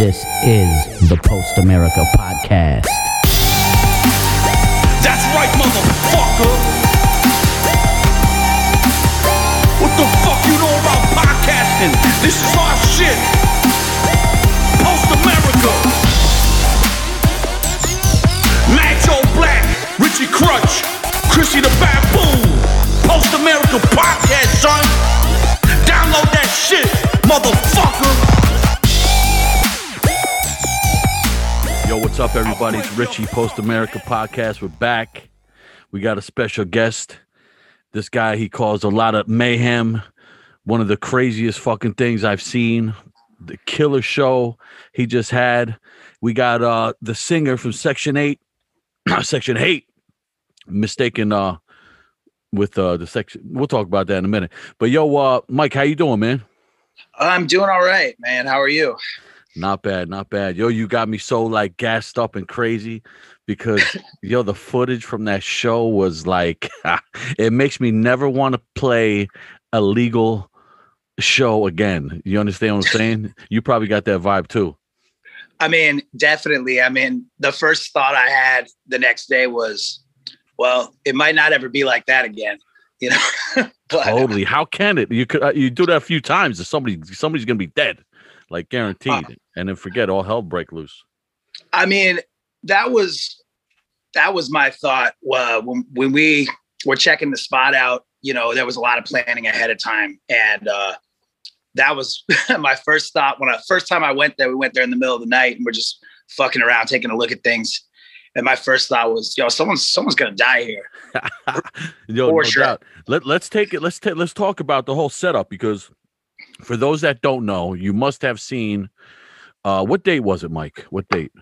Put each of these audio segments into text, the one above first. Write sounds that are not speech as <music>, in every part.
This is the Post America Podcast. That's right, motherfucker. What the fuck you know about podcasting? This is our shit. Post America. Joe Black, Richie Crutch, Chrissy the Baboon. Post America Podcast, son. Download that shit, motherfucker. Up, everybody? It's Richie, Post America Podcast. We're back. We got a special guest. This guy, he caused a lot of mayhem. One of the craziest fucking things I've seen. The killer show he just had. We got uh the singer from Section 8, <clears throat> Section 8, mistaken uh with uh the section. We'll talk about that in a minute. But yo, uh Mike, how you doing, man? I'm doing all right, man. How are you? Not bad, not bad. Yo, you got me so like gassed up and crazy because <laughs> yo, the footage from that show was like <laughs> it makes me never want to play a legal show again. You understand what I'm saying? you probably got that vibe too. I mean, definitely. I mean, the first thought I had the next day was, well, it might not ever be like that again. You know, <laughs> but, Totally. How can it? You could uh, you do that a few times, and somebody somebody's gonna be dead, like guaranteed, Uh. and then forget all hell break loose. I mean, that was that was my thought uh, when when we were checking the spot out. You know, there was a lot of planning ahead of time, and uh, that was <laughs> my first thought when I first time I went there. We went there in the middle of the night, and we're just fucking around, taking a look at things. And my first thought was, "Yo, someone's someone's gonna die here." <laughs> Yo, For no sure. doubt. Let let's take it. Let's take let's talk about the whole setup because for those that don't know, you must have seen. Uh, what date was it, Mike? What date?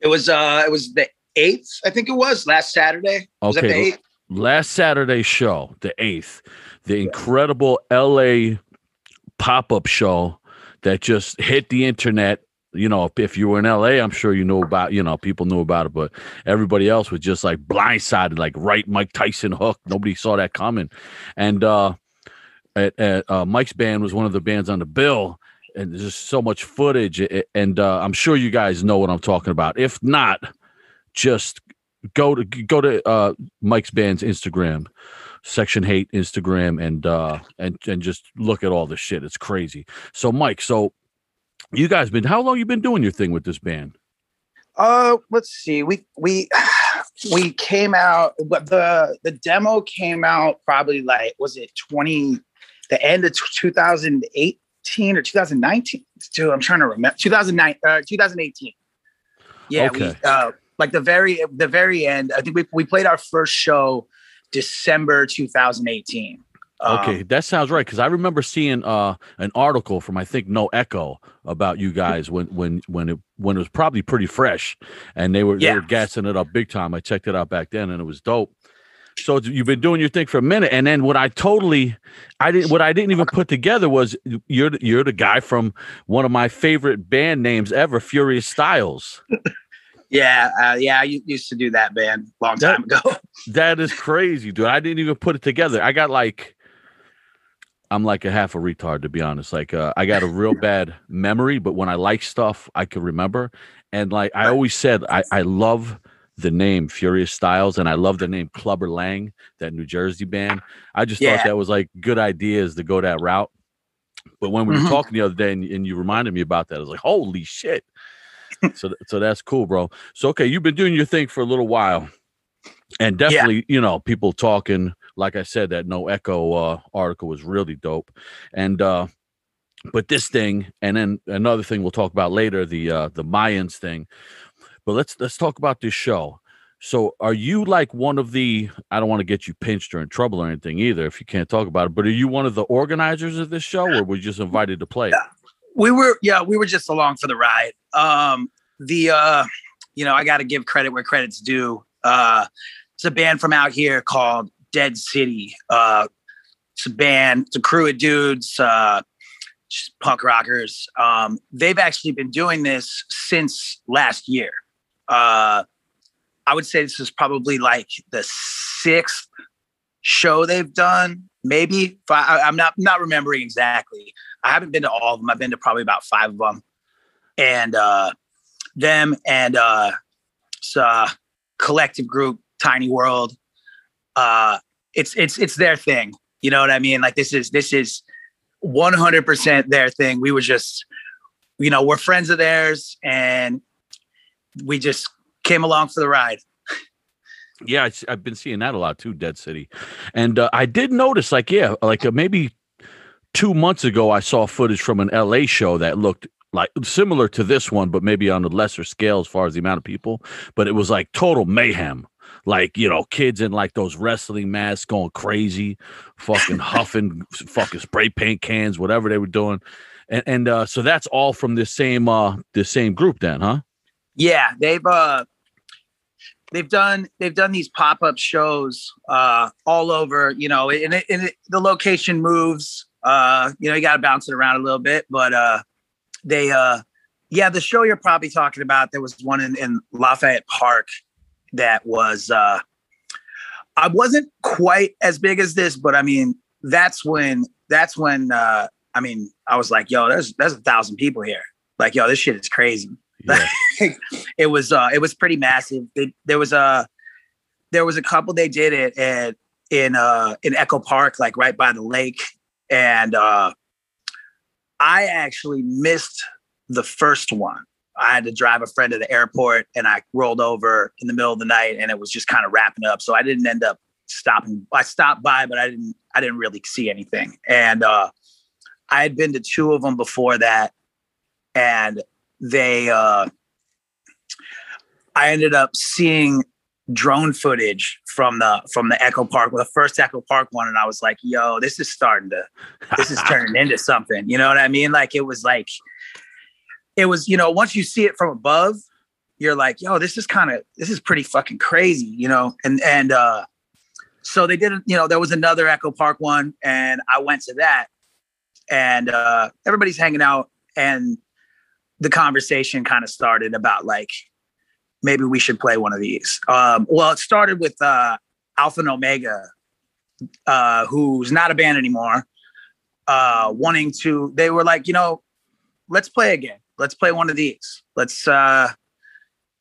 It was uh, it was the eighth, I think it was last Saturday. Was that the Okay, eighth? Last Saturday show, the eighth, the incredible LA pop up show that just hit the internet. You know, if, if you were in LA, I'm sure you knew about. You know, people knew about it, but everybody else was just like blindsided, like right Mike Tyson hook. Nobody saw that coming, and uh, at, at, uh, Mike's band was one of the bands on the bill, and there's just so much footage, and uh, I'm sure you guys know what I'm talking about. If not, just go to go to uh, Mike's band's Instagram, Section H8 Instagram, and uh, and and just look at all the shit. It's crazy. So, Mike, so you guys been how long you been doing your thing with this band? Uh, let's see. We we <sighs> we came out. The the demo came out probably like was it twenty the end of two thousand eighteen or two thousand nineteen? Dude, I'm trying to remember. Two thousand nine, uh, two thousand eighteen. Yeah, Okay. we uh, like the very the very end. I think we we played our first show December two thousand eighteen. Okay, that sounds right. Because I remember seeing uh, an article from I think No Echo about you guys when when when it when it was probably pretty fresh, and they were they were gassing it up big time. I checked it out back then, and it was dope. So you've been doing your thing for a minute, and then what I totally, I didn't what I didn't even put together was you're the, you're the guy from one of my favorite band names ever, Furious Styles. <laughs> Yeah, uh, yeah. I used to do that band a long That- time ago. <laughs> That is crazy, dude. I didn't even put it together. I got like I'm like a half a retard to be honest. Like uh, I got a real <laughs> bad memory, but when I like stuff, I can remember. And like I always said, I, I love the name Furious Styles and I love the name Clubber Lang, that New Jersey band. I just Yeah. thought that was like good ideas to go that route. But when we were Mhm. talking the other day and, and you reminded me about that, I was like, holy shit. <laughs> so so that's cool, bro. So okay, you've been doing your thing for a little while. And definitely, you know, people talking, like I said, that no echo uh article was really dope. And uh but this thing, and then another thing we'll talk about later, the uh the Mayans thing. But let's let's talk about this show. So are you like one of the I don't want to get you pinched or in trouble or anything either if you can't talk about it, but are you one of the organizers of this show or were you just invited to play? we were yeah we were just along for the ride. Um the uh you know i gotta give credit where credit's due. Uh it's a band from out here called dead city. Uh it's a band it's a crew of dudes uh punk rockers. Um they've actually been doing this since last year uh i would say this is probably like the sixth show they've done maybe I, i'm not not remembering exactly I haven't been to all of them. I've been to probably about five of them. and uh, them and uh, uh, collective group, Tiny World. Uh, it's it's it's their thing. You know what I mean? Like this is this is 100% their thing. We were just, you know, we're friends of theirs, and we just came along for the ride. Yeah, I, have been seeing that a lot too, Dead City, and uh, I did notice, like, yeah, like uh, maybe two months ago, I saw footage from an LA show that looked like similar to this one, but maybe on a lesser scale as far as the amount of people. But it was like total mayhem. Like, you know, kids in like those wrestling masks going crazy, fucking <laughs> huffing fucking spray paint cans, whatever they were doing. And and uh so that's all from the same uh the same group then, huh? Yeah, they've uh they've done they've done these pop-up shows uh all over, you know, and, it, and it, the location moves uh you know, you got to bounce it around a little bit, but uh they uh yeah, the show you're probably talking about, there was one in, in Lafayette Park that was uh I wasn't quite as big as this, but I mean, that's when that's when uh I mean, I was like, yo, there's there's a thousand people here. Like, yo, this shit is crazy. Yeah. <laughs> it was uh it was pretty massive. They, there was a there was a couple they did it at in uh in Echo Park, like right by the lake. And uh I actually missed the first one. I had to drive a friend to the airport and I rolled over in the middle of the night and it was just kind of wrapping up. So I didn't end up stopping. I stopped by, but I didn't I didn't really see anything. And uh I had been to two of them before that and they uh I ended up seeing drone footage from the from the Echo Park, well, the first Echo Park one, and I was like, "Yo, this is starting to, this is <laughs> turning into something." You know what I mean? Like it was like, it was you know once you see it from above, you're like, "Yo, this is kind of this is pretty fucking crazy," you know? And and uh, so they did, you know, there was another Echo Park one, and I went to that, and uh, everybody's hanging out, and the conversation kind of started about like maybe we should play one of these. Um, well, it started with uh, Alpha and Omega, uh, who's not a band anymore, uh, wanting to. They were like, you know, let's play again. Let's play one of these. Let's. Uh,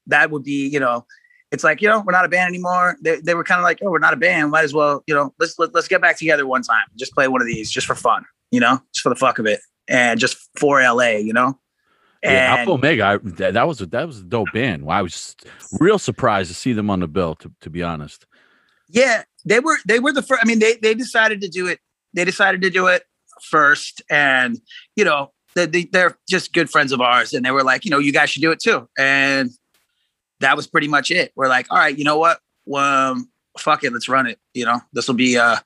that would be, you know, it's like you know we're not a band anymore. They, they were kind of like, oh, we're not a band. Might as well, you know, let's let, us let us get back together one time. Just play one of these, just for fun, you know, just for the fuck of it, and just for LA, you know. And yeah, Alpha Omega, I, that, that was a, that was a dope band. Well, I was real surprised to see them on the bill. To, to be honest, yeah, they were they were the first. I mean, they they decided to do it. They decided to do it first, and you know they, they're just good friends of ours, and they were like, you know, you guys should do it too, and that was pretty much it. We're like, all right, you know what? Um, fuck it, let's run it. You know, this will be uh,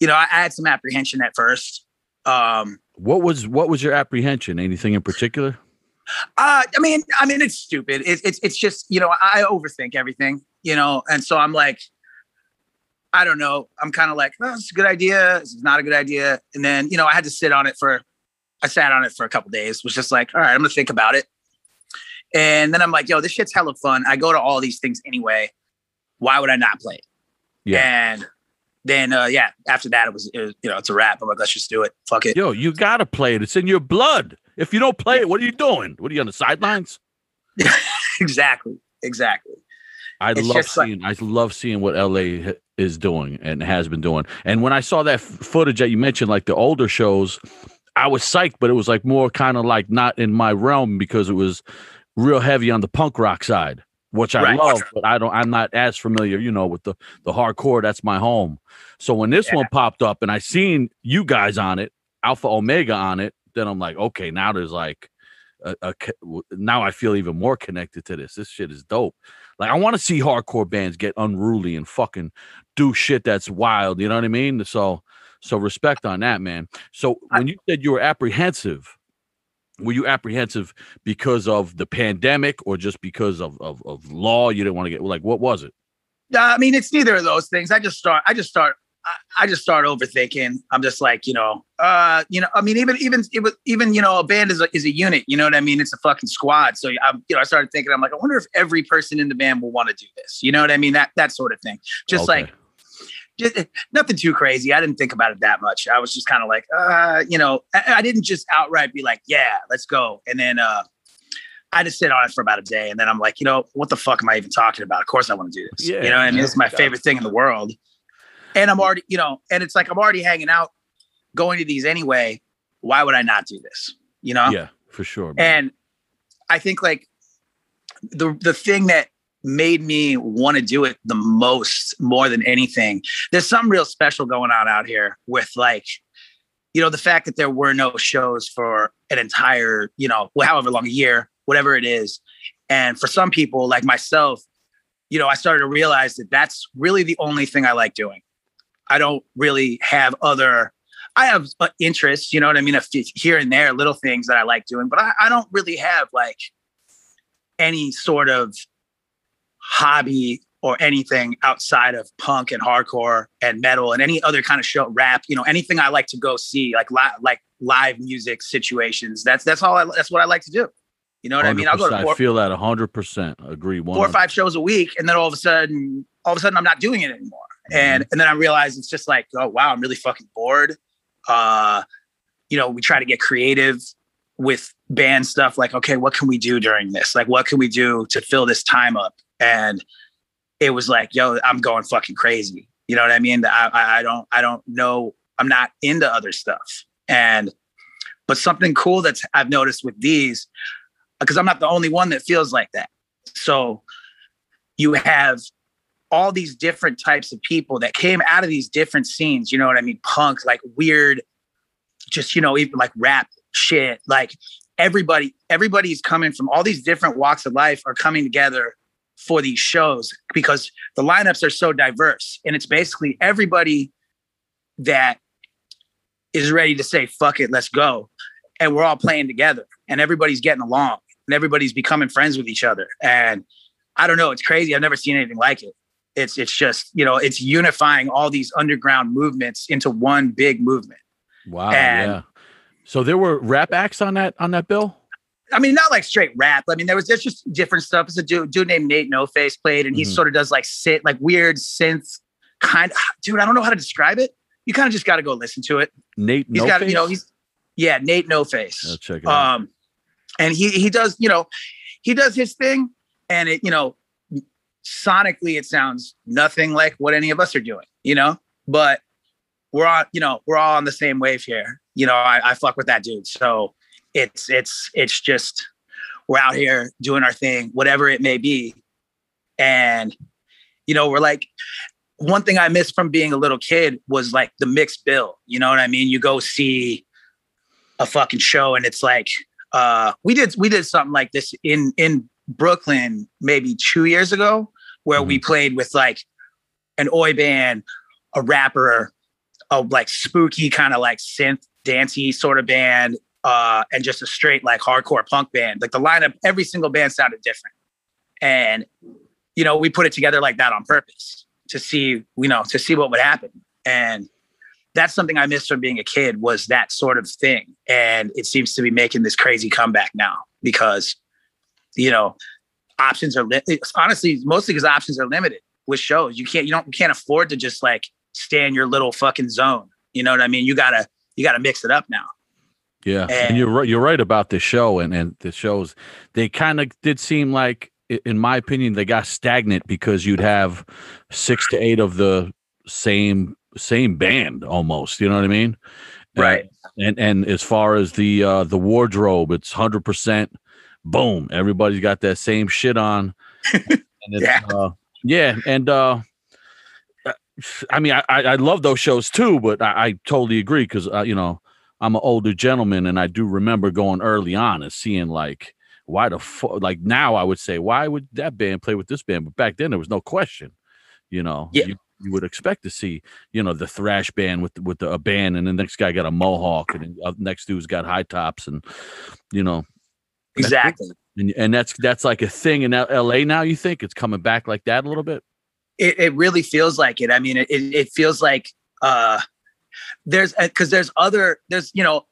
you know, I, I had some apprehension at first. Um, what was what was your apprehension? Anything in particular? Uh, I mean, I mean, it's stupid. It, it's it's just you know I overthink everything, you know, and so I'm like, I don't know. I'm kind of like, oh, it's a good idea. It's not a good idea. And then you know I had to sit on it for, I sat on it for a couple days. Was just like, all right, I'm gonna think about it. And then I'm like, yo, this shit's hella fun. I go to all these things anyway. Why would I not play it? Yeah. And then uh, yeah, after that it was, it was, you know it's a wrap. I'm like, let's just do it. Fuck it. Yo, you gotta play it. It's in your blood. If you don't play it, what are you doing? What are you on the sidelines? <laughs> exactly. Exactly. I it's love seeing. Like, I love seeing what LA is doing and has been doing. And when I saw that footage that you mentioned, like the older shows, I was psyched, but it was like more kind of like not in my realm because it was real heavy on the punk rock side which I right. love, but I don't. I'm not as familiar, you know, with the the hardcore. That's my home. So when this yeah. one popped up and I seen you guys on it, Alpha Omega on it, then I'm like, okay, now there's like, a, a now I feel even more connected to this. This shit is dope. Like I want to see hardcore bands get unruly and fucking do shit that's wild. You know what I mean? So so respect on that, man. So when you said you were apprehensive were you apprehensive because of the pandemic or just because of, of, of law you didn't want to get like what was it i mean it's neither of those things i just start i just start I, just start overthinking. I'm just like, you know, uh, you know, I mean, even even even you know, a band is a, is a unit. You know what I mean? It's a fucking squad. So I'm, you know, I started thinking, I'm like, I wonder if every person in the band will want to do this. You know what I mean? That that sort of thing. Just okay. like just, nothing too crazy. I didn't think about it that much. I was just kind of like, uh, you know, I, I, didn't just outright be like, yeah, let's go. And then uh, I just sit on it for about a day, and then I'm like, you know, what the fuck am I even talking about? Of course, I want to do this. Yeah, you know, I mean, it's my favorite thing in the world. And I'm already, you know, and it's like I'm already hanging out, going to these anyway. Why would I not do this? You know? Yeah, for sure. Man. And I think like the the thing that made me want to do it the most more than anything. There's something real special going on out here with like you know the fact that there were no shows for an entire you know however long a year whatever it is. And for some people like myself you know i started to realize that that's really the only thing i like doing. I don't really have other i have uh, interests you know what i mean? A few, here and there little things that i like doing but I, I don't really have like any sort of hobby or anything outside of punk and hardcore and metal and any other kind of show rap you know anything i like to go see like li- like live music situations. That's that's all I, that's what i like to do. You know what i mean? I'll go to four, i feel that 100% agree. 100%. four or five shows a week and then all of a sudden all of a sudden i'm not doing it anymore. Mm-hmm. and and then i realize it's just like oh wow i'm really fucking bored. Uh you know we try to get creative with band stuff like okay what can we do during this? Like what can we do to fill this time up and it was like yo i'm going fucking crazy. You know what i mean? I, I don't i don't know. I'm not into other stuff. And but something cool that's i've noticed with these because i'm not the only one that feels like that. So you have all these different types of people that came out of these different scenes you know what i mean? Punk like weird just you know even like rap shit. Like everybody everybody's coming from all these different walks of life are coming together for these shows because the lineups are so diverse. And it's basically everybody that is ready to say fuck it let's go. And we're all playing together and everybody's getting along and everybody's becoming friends with each other. And i don't know it's crazy. I've never seen anything like it. It's it's just you know it's unifying all these underground movements into one big movement. Wow and yeah so there were rap acts on that on that bill. I mean, not like straight rap. I mean, there was there's just different stuff. It's a dude, dude named Nate No Face played, and he mm-hmm. sort of does like sit like weird synth kind. Of, dude, I don't know how to describe it. You kind of just got to go listen to it. Nate He's No got Face. You know, he's yeah, Nate No Face. I'll check it out. Um, and he he does you know he does his thing, and it you know sonically it sounds nothing like what any of us are doing. You know, but we're on you know we're all on the same wave here you know, I, I fuck with that dude. So it's it's it's just we're out here doing our thing, whatever it may be. And, you know, we're like, one thing I missed from being a little kid was like the mixed bill. You know what I mean? You go see a fucking show and it's like, uh, we did we did something like this in in Brooklyn maybe two years ago, where mm-hmm. we played with like an oi band, a rapper, a like spooky kind of like synth dancey sort of band, uh, and just a straight like hardcore punk band. Like the lineup, every single band sounded different. And, you know, we put it together like that on purpose to see, you know, to see what would happen. And that's something I missed from being a kid was that sort of thing. And it seems to be making this crazy comeback now because, you know, options are li- honestly mostly because options are limited with shows. You can't you don't you can't afford to just like stay in your little fucking zone. You know what I mean? You gotta you got to mix it up now. Yeah, and, and, you're right. You're right about the show and and the shows. They kind of did seem like, in my opinion, they got stagnant because you'd have six to eight of the same same band almost. You know what I mean? Right. And and, and as far as the uh, the wardrobe, it's hundred percent. Boom! Everybody's got that same shit on. <laughs> yeah. Uh, yeah, and uh, I mean, I, I love those shows too, but I, I totally agree because uh, you know I'm an older gentleman, and I do remember going early on and seeing like why the fuck like now I would say why would that band play with this band, but back then there was no question, you know. Yeah. You, you would expect to see, you know, the thrash band with with the, a band, and the next guy got a mohawk, and the next dude's got high tops, and you know, exactly. And, and that's that's like a thing in L.A. now. You think it's coming back like that a little bit? it, it really feels like it. I mean, it, it feels like uh, there's because uh, there's other there's you know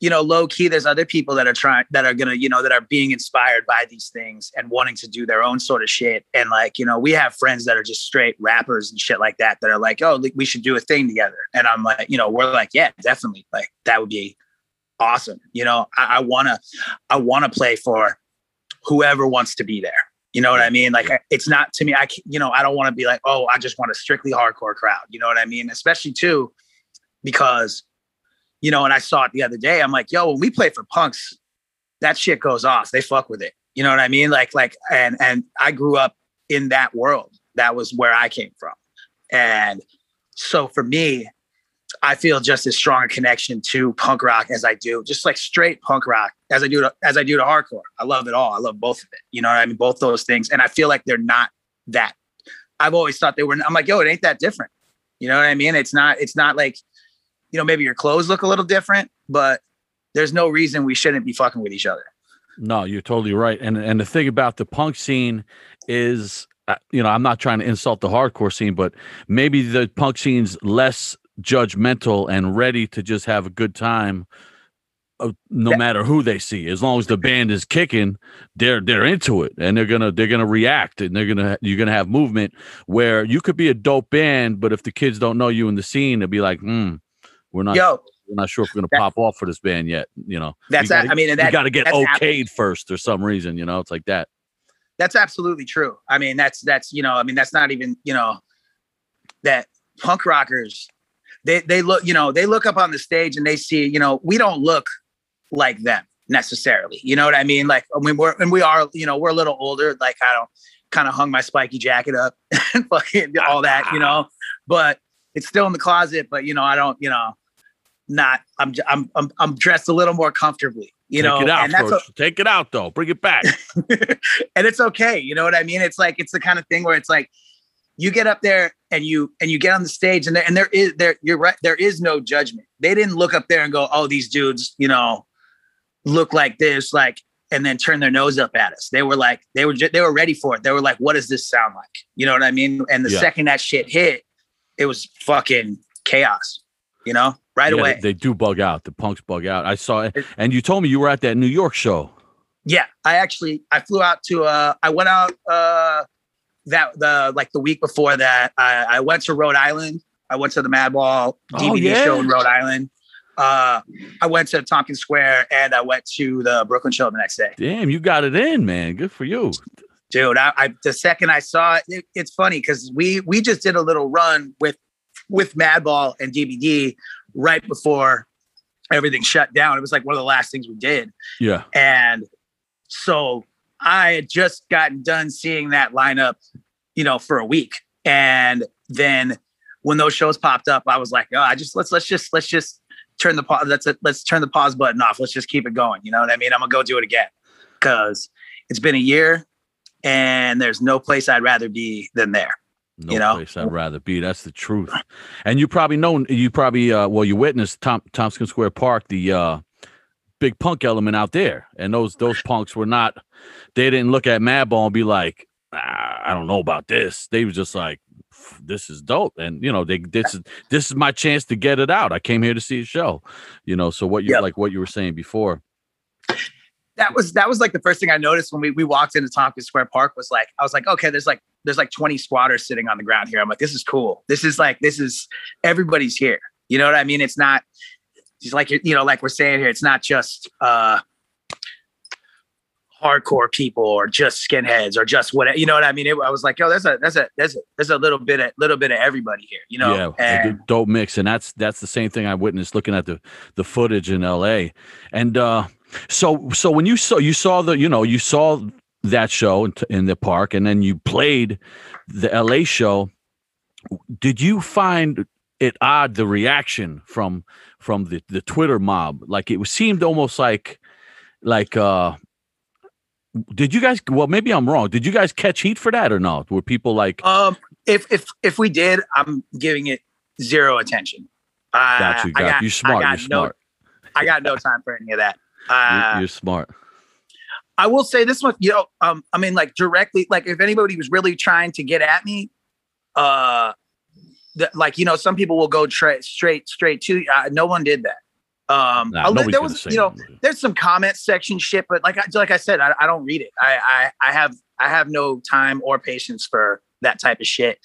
you know, low key, there's other people that are trying, that are gonna, you know, that are being inspired by these things and wanting to do their own sort of shit. And like, you know, we have friends that are just straight rappers and shit like that that are like, oh, we should do a thing together. And I'm like, you know, we're like, yeah, definitely, like that would be awesome. You know, I, I wanna, I wanna play for whoever wants to be there. You know what I mean? Like, it's not to me. I, you know, I don't want to be like, oh, I just want a strictly hardcore crowd. You know what I mean? Especially too, because you know, and I saw it the other day. I'm like, yo, when we play for punks, that shit goes off. They fuck with it. You know what I mean? Like, like, and and I grew up in that world. That was where I came from. And so for me, I feel just as strong a connection to punk rock as I do, just like straight punk rock as I do to, as I do to hardcore. I love it all. I love both of it. You know what I mean? Both those things. And I feel like they're not that. I've always thought they were. I'm like, yo, it ain't that different. You know what I mean? It's not. It's not like you know, maybe your clothes look a little different, but there's no reason we shouldn't be fucking with each other. No, you're totally right. And and the thing about the punk scene is, uh, you know, I'm not trying to insult the hardcore scene, but maybe the punk scene's less judgmental and ready to just have a good time. Uh, no matter who they see, as long as the band is kicking, they're they're into it and they're gonna they're gonna react and they're gonna you're gonna have movement where you could be a dope band, but if the kids don't know you in the scene, they'll be like, hmm, we're not. Yo, we're not sure if we're gonna that, pop off for this band yet. You know, that's. Gotta, I mean, that, you got to get okayed happening. first or some reason. You know, it's like that. That's absolutely true. I mean, that's that's you know, I mean, that's not even you know, that punk rockers, they they look you know they look up on the stage and they see you know we don't look like them necessarily. You know what I mean? Like I mean, we're and we are you know we're a little older. Like I don't kind of hung my spiky jacket up <laughs> and fucking all that. You know, but it's still in the closet, but you know, I don't, you know, not I'm I'm I'm, I'm dressed a little more comfortably, you Take know. It out, and a, Take it out though. Bring it back. <laughs> and it's okay, you know what I mean? It's like it's the kind of thing where it's like you get up there and you and you get on the stage and there and there is there you're right there is no judgment. They didn't look up there and go, "Oh, these dudes, you know, look like this like and then turn their nose up at us. They were like they were just, they were ready for it. They were like, "What does this sound like?" You know what I mean? And the yeah. second that shit hit, it was fucking chaos, you know, right yeah, away. They, they, do bug out. The punks bug out. I saw it. And you told me you were at that New York show. Yeah. I actually, I flew out to, uh, I went out, uh, that the, like the week before that, I, I went to Rhode Island. I went to the Madball DVD oh, yeah? show in Rhode Island. Uh, I went to Tompkins Square and I went to the Brooklyn show the next day. Damn, you got it in, man. Good for you dude I, I, the second i saw it, it it's funny because we we just did a little run with with madball and dvd right before everything shut down it was like one of the last things we did yeah and so i had just gotten done seeing that lineup you know for a week and then when those shows popped up i was like oh i just let's let's just let's just turn the pause let's let's turn the pause button off let's just keep it going you know what i mean i'm gonna go do it again because it's been a year and there's no place I'd rather be than there. No you know? place I'd rather be. That's the truth. And you probably know, you probably, uh, well, you witnessed Tom, Tompkins Square Park, the uh, big punk element out there. And those those punks were not, they didn't look at Madball and be like, ah, I don't know about this. They were just like, this is dope. And, you know, they this is this is my chance to get it out. I came here to see a show, you know. So what you yep. like what you were saying before that was that was like the first thing I noticed when we we walked into Tompkins Square Park was like I was like okay there's like there's like 20 squatters sitting on the ground here I'm like this is cool this is like this is everybody's here you know what I mean it's not it's like you know like we're saying here it's not just uh hardcore people or just skinheads or just what you know what I mean. It, I was like, yo, there's a there's a there's a there's a little bit of little bit of everybody here, you know. Yeah, and, dope mix, and that's that's the same thing I witnessed looking at the the footage in L.A. And uh so so when you saw you saw the you know you saw that show in, in the park and then you played the LA show did you find it odd the reaction from from the the Twitter mob. Like it seemed almost like like uh did you guys well maybe I'm wrong. Did you guys catch heat for that or not? Were people like um if if if we did I'm giving it zero attention. Uh, got you got, got you. smart You're smart no, I got no time for any of that. <laughs> Uh, you're, you're, smart. I will say this one, you know, um, I mean, like directly, like if anybody was really trying to get at me, uh, like you know, some people will go tra- straight, straight to. Uh, no one did that. Um, Nah, li- there was, you know, nothing. there's some comment section shit, but like I like I said, I, I don't read it. I, I I have I have no time or patience for that type of shit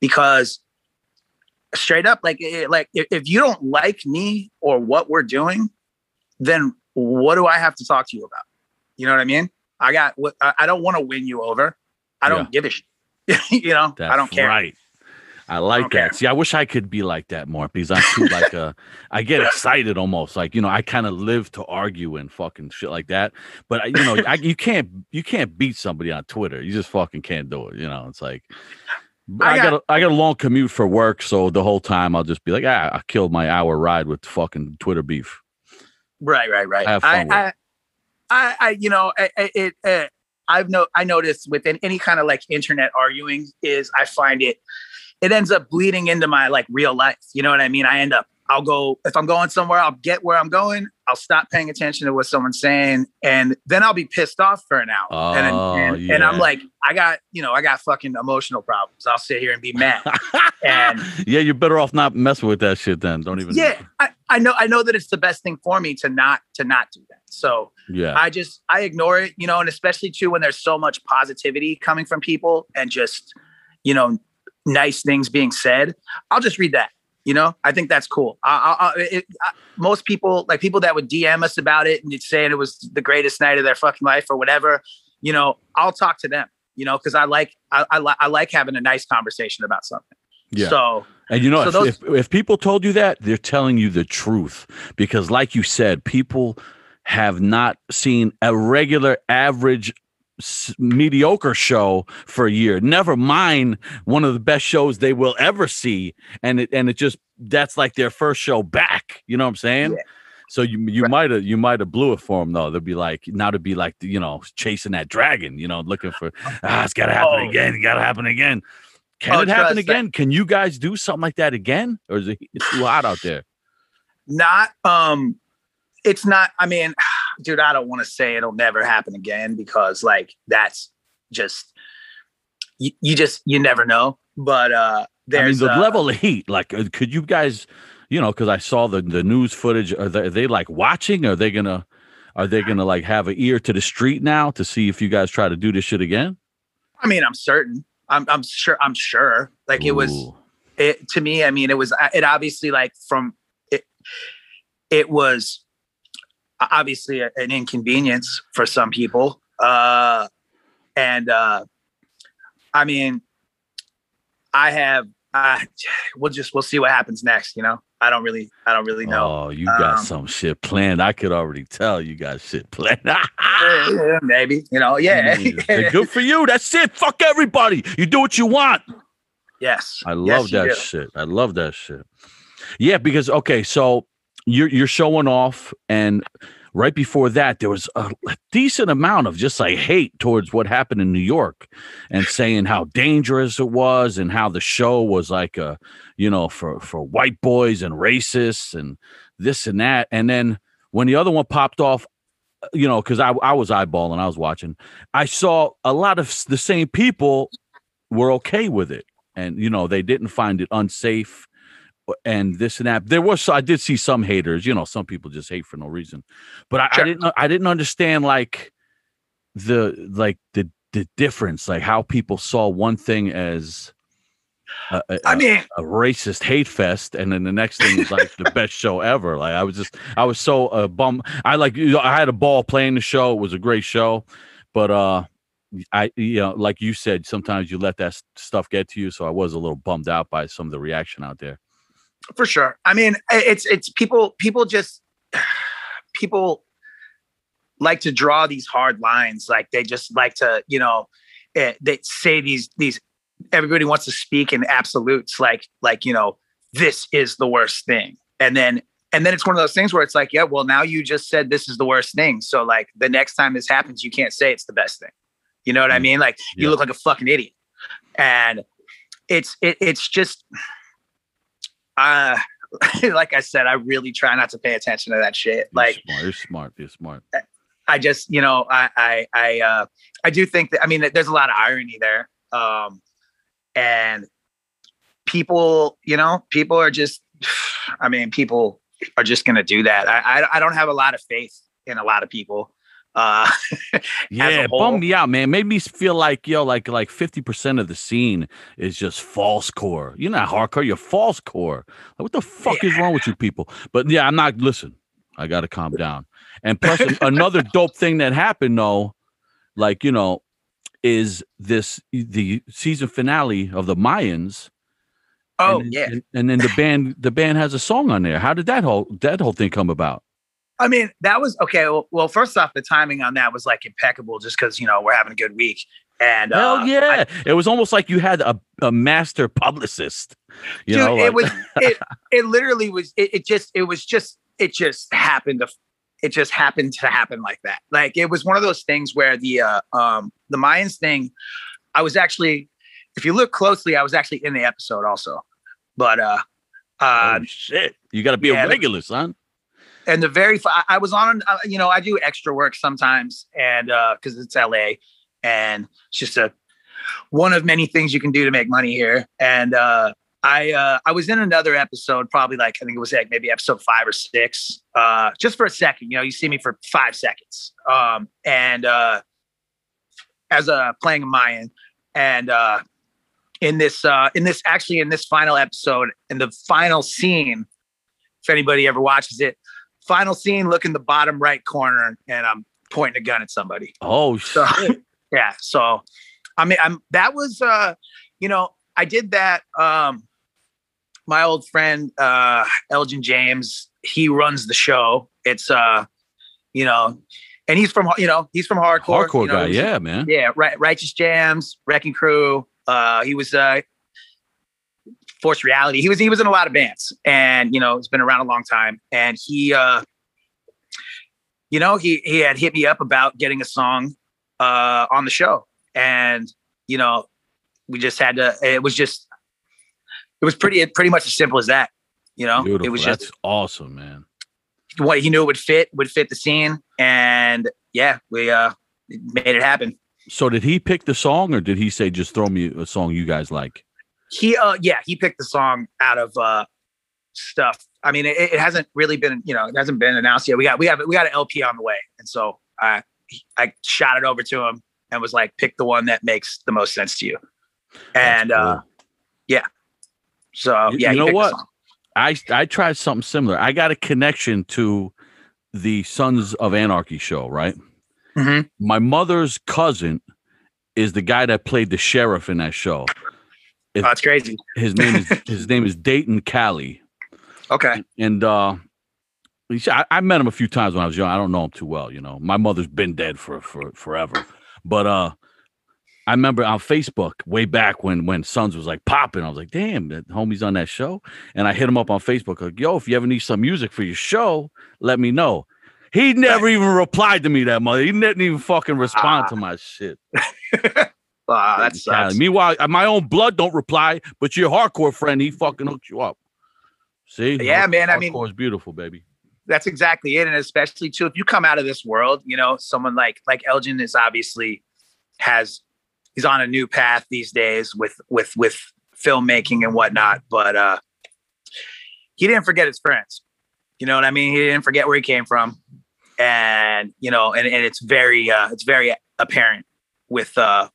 because straight up, like it, like if, you don't like me or what we're doing, then what do I have to talk to you about? You know what I mean? I got what I I don't want to win you over. I don't Yeah. give a shit. <laughs> you know, That's I don't care. Right. I like don't that. See, I wish I could be like that more because I'm too like a. <laughs> I get excited almost like you know I kind of live to argue and fucking shit like that. But I- you know I, you can't you can't beat somebody on Twitter. You just fucking can't do it. You know it's like. I, I got, got- a, I got a long commute for work, so the whole time I'll just be like, ah, I killed my hour ride with fucking Twitter beef. Right, right, right. Have I, fun with I, I, I, you know, I, I- it. Uh, I've no, I noticed within any kind of like internet arguing is I find it, it ends up bleeding into my like real life. You know what I mean? I end up, I'll go if I'm going somewhere, I'll get where I'm going. I'll stop paying attention to what someone's saying, and then I'll be pissed off for an hour. and, Oh, and, and yeah. I'm like, I got, you know, I got fucking emotional problems. I'll sit here and be mad. <laughs> And- yeah, you're better off not messing with that shit. Then don't even. yeah, I, I know, I know that it's the best thing for me to not to not do that. So yeah. I just I ignore it, you know, and especially too when there's so much positivity coming from people and just you know nice things being said. I'll just read that. You know, I think that's cool. I, I, it, I, most people, like people that would DM us about it and saying it was the greatest night of their fucking life or whatever, you know, I'll talk to them. You know, because I like I, I, li- I like having a nice conversation about something. Yeah. So And you know, So if, those- if, if people told you that, they're telling you the truth. Because, like you said, people have not seen a regular, average, mediocre show for a year. Never mind one of the best shows they will ever see, and it and it just that's like their first show back. You know what I'm saying? Yeah. So you you Right. might have you might have blew it for them though. They'll be like now to be like you know chasing that dragon. You know, looking for ah, it's got to happen Oh. again. It got to happen again. Can Oh, it happen trust that. again? Can you guys do something like that again, or is it it's too hot out there? not um it's not i mean dude i don't want to say it'll never happen again because like that's just you, you just you never know but uh I mean, the uh, level of heat. Like, uh, could you guys, you know, because I saw the the news footage. Are they, are they like watching? Are they gonna, are they gonna like have an ear to the street now to see if you guys try to do this shit again? i mean i'm certain i'm i'm sure i'm sure like it was it to me i mean it was it obviously like from it it was obviously an inconvenience for some people uh and uh i mean i have uh we'll just we'll see what happens next you know i don't really i don't really know Oh, you got Um, some shit planned. I could already tell you got shit planned. <laughs> Maybe you know yeah Good for you. That's it. Fuck everybody. You do what you want. yes I love you that do. shit. I love that shit. Yeah, because okay, so you're you're showing off, and right before that, there was a, decent amount of just like hate towards what happened in New York, and saying how dangerous it was, and how the show was like a, you know, for for white boys and racists and this and that, and then when the other one popped off. You know, because I, I was eyeballing, I was watching. I saw a lot of the same people were okay with it and you know they didn't find it unsafe uh, and this and that. There was i did see some haters you know some people just hate for no reason but i, I didn't i didn't understand like the like the the difference like how people saw one thing as a, a, i mean a racist hate fest and then the next thing is like the best show ever. Like i was just i was so uh, bum i like you know, i had a ball playing the show. It was a great show but uh i you know like you said sometimes you let that stuff get to you so i was a little bummed out by some of the reaction out there for sure. I mean it's it's people people just <sighs> people like to draw these hard lines. Like they just like to you know eh, they say these these everybody wants to speak in absolutes like like you know this is the worst thing. And then and then it's one of those things where it's like yeah well now you just said this is the worst thing. So like the next time this happens you can't say it's the best thing. You know what i Mm. mean? Like you look like a fucking idiot. And it's it, it's just uh <laughs> like I said, I really try not to pay attention to that shit. You're Like smart you're smart you're smart I just, you know, I I I uh I do think that I mean there's a lot of irony there. Um and people, you know, people are just <sighs> I mean, people are just going to do that. I, I I don't have a lot of faith in a lot of people. Uh, <laughs> Yeah, bummed me out, man. Made me feel like yo, like like fifty percent of the scene is just false core. You're not hardcore, you're false core. Like, what the fuck is wrong with you people? But yeah, I'm not. Listen, I got to calm down. And plus, another <laughs> dope thing that happened though, like you know, is this the season finale of the Mayans. oh and, yeah. and, and then the band the band has a song on there. How did that whole that whole thing come about? I mean, that was okay. Well, well, first off, the timing on that was like impeccable, just because you know we're having a good week. And Hell uh, yeah! it was almost like you had a, a master publicist. You dude know, it was <laughs> it, it literally was it, it just it was just it just happened to it just happened to happen like that like it was one of those things where the uh um the mayans thing i was actually if you look closely i was actually in the episode also but uh uh oh, shit! You got to be yeah, a regular, son. And the very I was on uh, you know I do extra work sometimes and uh cuz it's LA and it's just a one of many things you can do to make money here. And uh I uh I was in another episode probably like I think it was like maybe episode 5 or 6 uh just for a second you know you see me for 5 seconds. Um and uh as a playing a Mayan and uh in this uh in this actually in this final episode in the final scene if anybody ever watches it final scene look in the bottom right corner and i'm pointing a gun at somebody Oh so shit! <laughs> yeah so i mean i'm that was uh you know i did that um my old friend uh elgin james he runs the show it's uh you know and he's from you know he's from hardcore Hardcore you know, guy, yeah, man. yeah, right, Righteous Jams, Wrecking Crew. Uh, he was uh, Force Reality. He was he was in a lot of bands, and you know, he's been around a long time. And he, uh, you know, he he had hit me up about getting a song uh, on the show, and you know, we just had to. It was just, it was pretty pretty much as simple as that. You know, Beautiful. it was just That's awesome, man. what he knew it would fit would fit the scene, and yeah, we uh made it happen. So did he pick the song, or did he say just throw me a song you guys like? He uh yeah he picked the song out of uh stuff i mean it, it hasn't really been you know it hasn't been announced yet we got we have we got an lp on the way and so i i shot it over to him and was like pick the one that makes the most sense to you and uh cool. so yeah you know what? I I tried something similar. I got a connection to the Sons of Anarchy show, right? Mhm. My mother's cousin is the guy that played the sheriff in that show. Oh, that's crazy His name is <laughs> his name is Dayton Callie. okay and uh I, I met him a few times when I was young. I don't know him too well, you know. My mother's been dead for for forever, but uh, I remember on Facebook way back when when Sons was like popping. I was like, damn, that homie's on that show, and I hit him up on Facebook like, yo, if you ever need some music for your show, let me know. He never even replied to me that mother. He didn't even fucking respond to my shit. <laughs> uh, that sucks. Meanwhile, uh, my own blood don't reply, but your hardcore friend, he fucking hooked you up. See? Yeah, man, I mean- hardcore is beautiful, baby. that's exactly it and especially too if you come out of this world you know someone like like elgin is obviously has he's on a new path these days with with with filmmaking and whatnot but uh he didn't forget his friends you know what i mean he didn't forget where he came from and you know and, and it's very uh it's very apparent with uh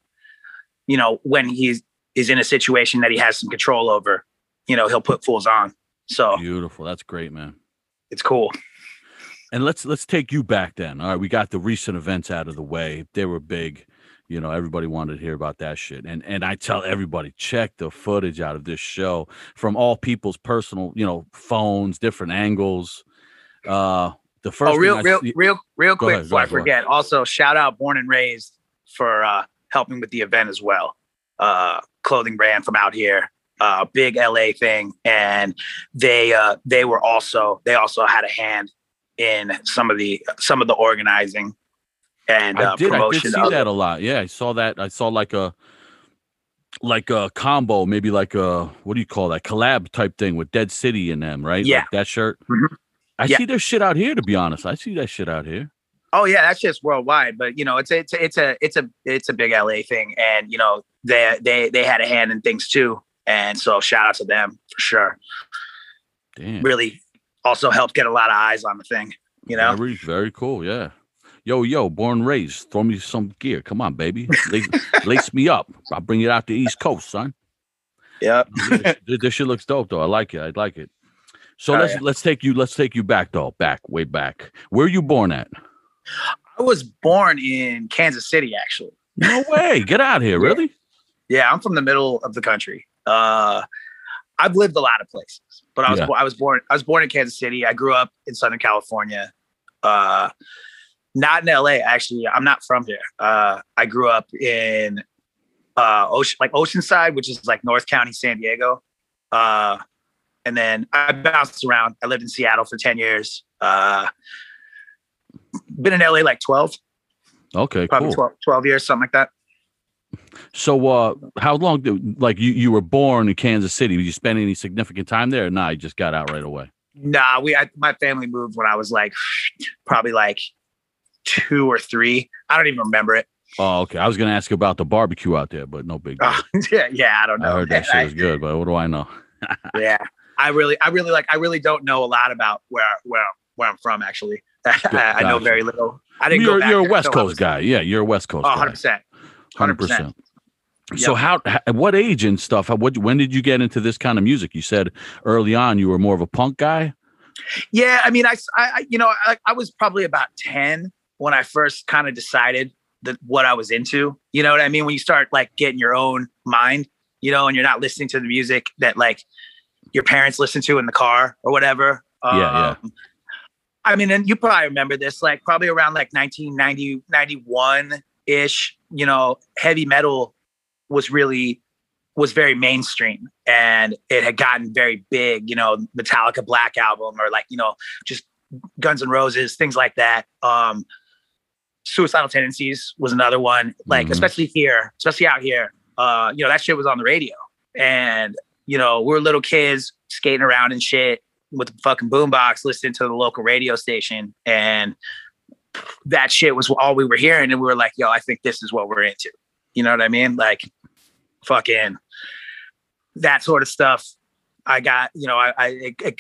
you know when he's is in a situation that he has some control over you know he'll put fools on so Beautiful. That's great, man. it's cool And let's let's take you back then. All right, we got the recent events out of the way. They were big. You know, everybody wanted to hear about that shit. And and I tell everybody, check the footage out of this show from all people's personal, you know, phones, different angles. Uh the first oh, real, real, see- real, real Go quick ahead, before I forget. Also, shout out Born and Raised for uh, helping with the event as well. Uh, clothing brand from out here, uh, big LA thing, and they uh, they were also they also had a hand in some of the some of the organizing and uh, I did I did see of that it. a lot. Yeah, I saw that. I saw like a like a combo, maybe like a what do you call that collab type thing with Dead City in them, right? Yeah. Like that shirt. Mhm. I Yeah. see their shit out here. To be honest, I see that shit out here. Oh yeah, that's just worldwide. But you know, it's a, it's a, it's a it's a it's a big LA thing, and you know they they they had a hand in things too. And so shout out to them for sure. Damn. Really also helped get a lot of eyes on the thing. You know, Very, very cool. Yeah. Yo, yo, born raised. Throw me some gear. Come on, baby. Lace, <laughs> lace me up. I'll bring it out to the East Coast, son. yeah. <laughs> this, this shit looks dope though. I like it. I like it. So Oh, let's yeah. let's take you let's take you back though, back way back. Where are you born at? I was born in Kansas City, actually. No way. Get out here, <laughs> Yeah. really? Yeah, I'm from the middle of the country. Uh, I've lived a lot of places, but I was Yeah. I was born I was born in Kansas City. I grew up in Southern California. Uh, not in LA, actually. I'm not from here. Uh, I grew up in uh, Ocean, like Oceanside, which is like North County, San Diego. Uh, and then I bounced around. I lived in Seattle for 10 years. Uh, been in LA like 12, Okay, probably cool. 12, 12 years, something like that. So uh how long did like you, you were born in Kansas City? Did you spend any significant time there? Nah, you just got out right away. Nah, we I, my family moved when I was like probably like two or three. I don't even remember it. Oh, okay. I was gonna ask about the barbecue out there, but no big deal. Oh, <laughs> yeah, yeah, I don't know. I heard that shit was <laughs> good, but what do I know? <laughs> Yeah, I really, I really like. I really don't know a lot about where where where I'm from. Actually, <laughs> I, know very little. I didn't You're, go back you're a West Coast guy. Yeah, you're a West Coast Oh, guy. 100 percent. Hundred 100%. percent. So how, h- what age and stuff? What when did you get into this kind of music? You said early on you were more of a punk guy. Yeah, I mean, I, I- you know, I, I was probably about ten when I first kind of decided that what I was into. You know what I mean? When you start like getting your own mind, you know, and you're not listening to the music that like your parents listen to in the car or whatever. Yeah, yeah. Um, I mean, and you probably remember this, like probably around like 1990, 91 ish. You know, heavy metal was really was very mainstream and it had gotten very big, you know, Metallica Black album or like, you know, just Guns N' Roses, things like that. Um Suicidal Tendencies was another one, like Mhm. especially here, especially out here. Uh, you know, that shit was on the radio. And, you know, we are little kids skating around and shit with the fucking boombox, listening to the local radio station. And that shit was all we were hearing. And we were like, yo, I think this is what we're into. You know what I mean? Like fucking that sort of stuff. I got, you know, I, I it, it,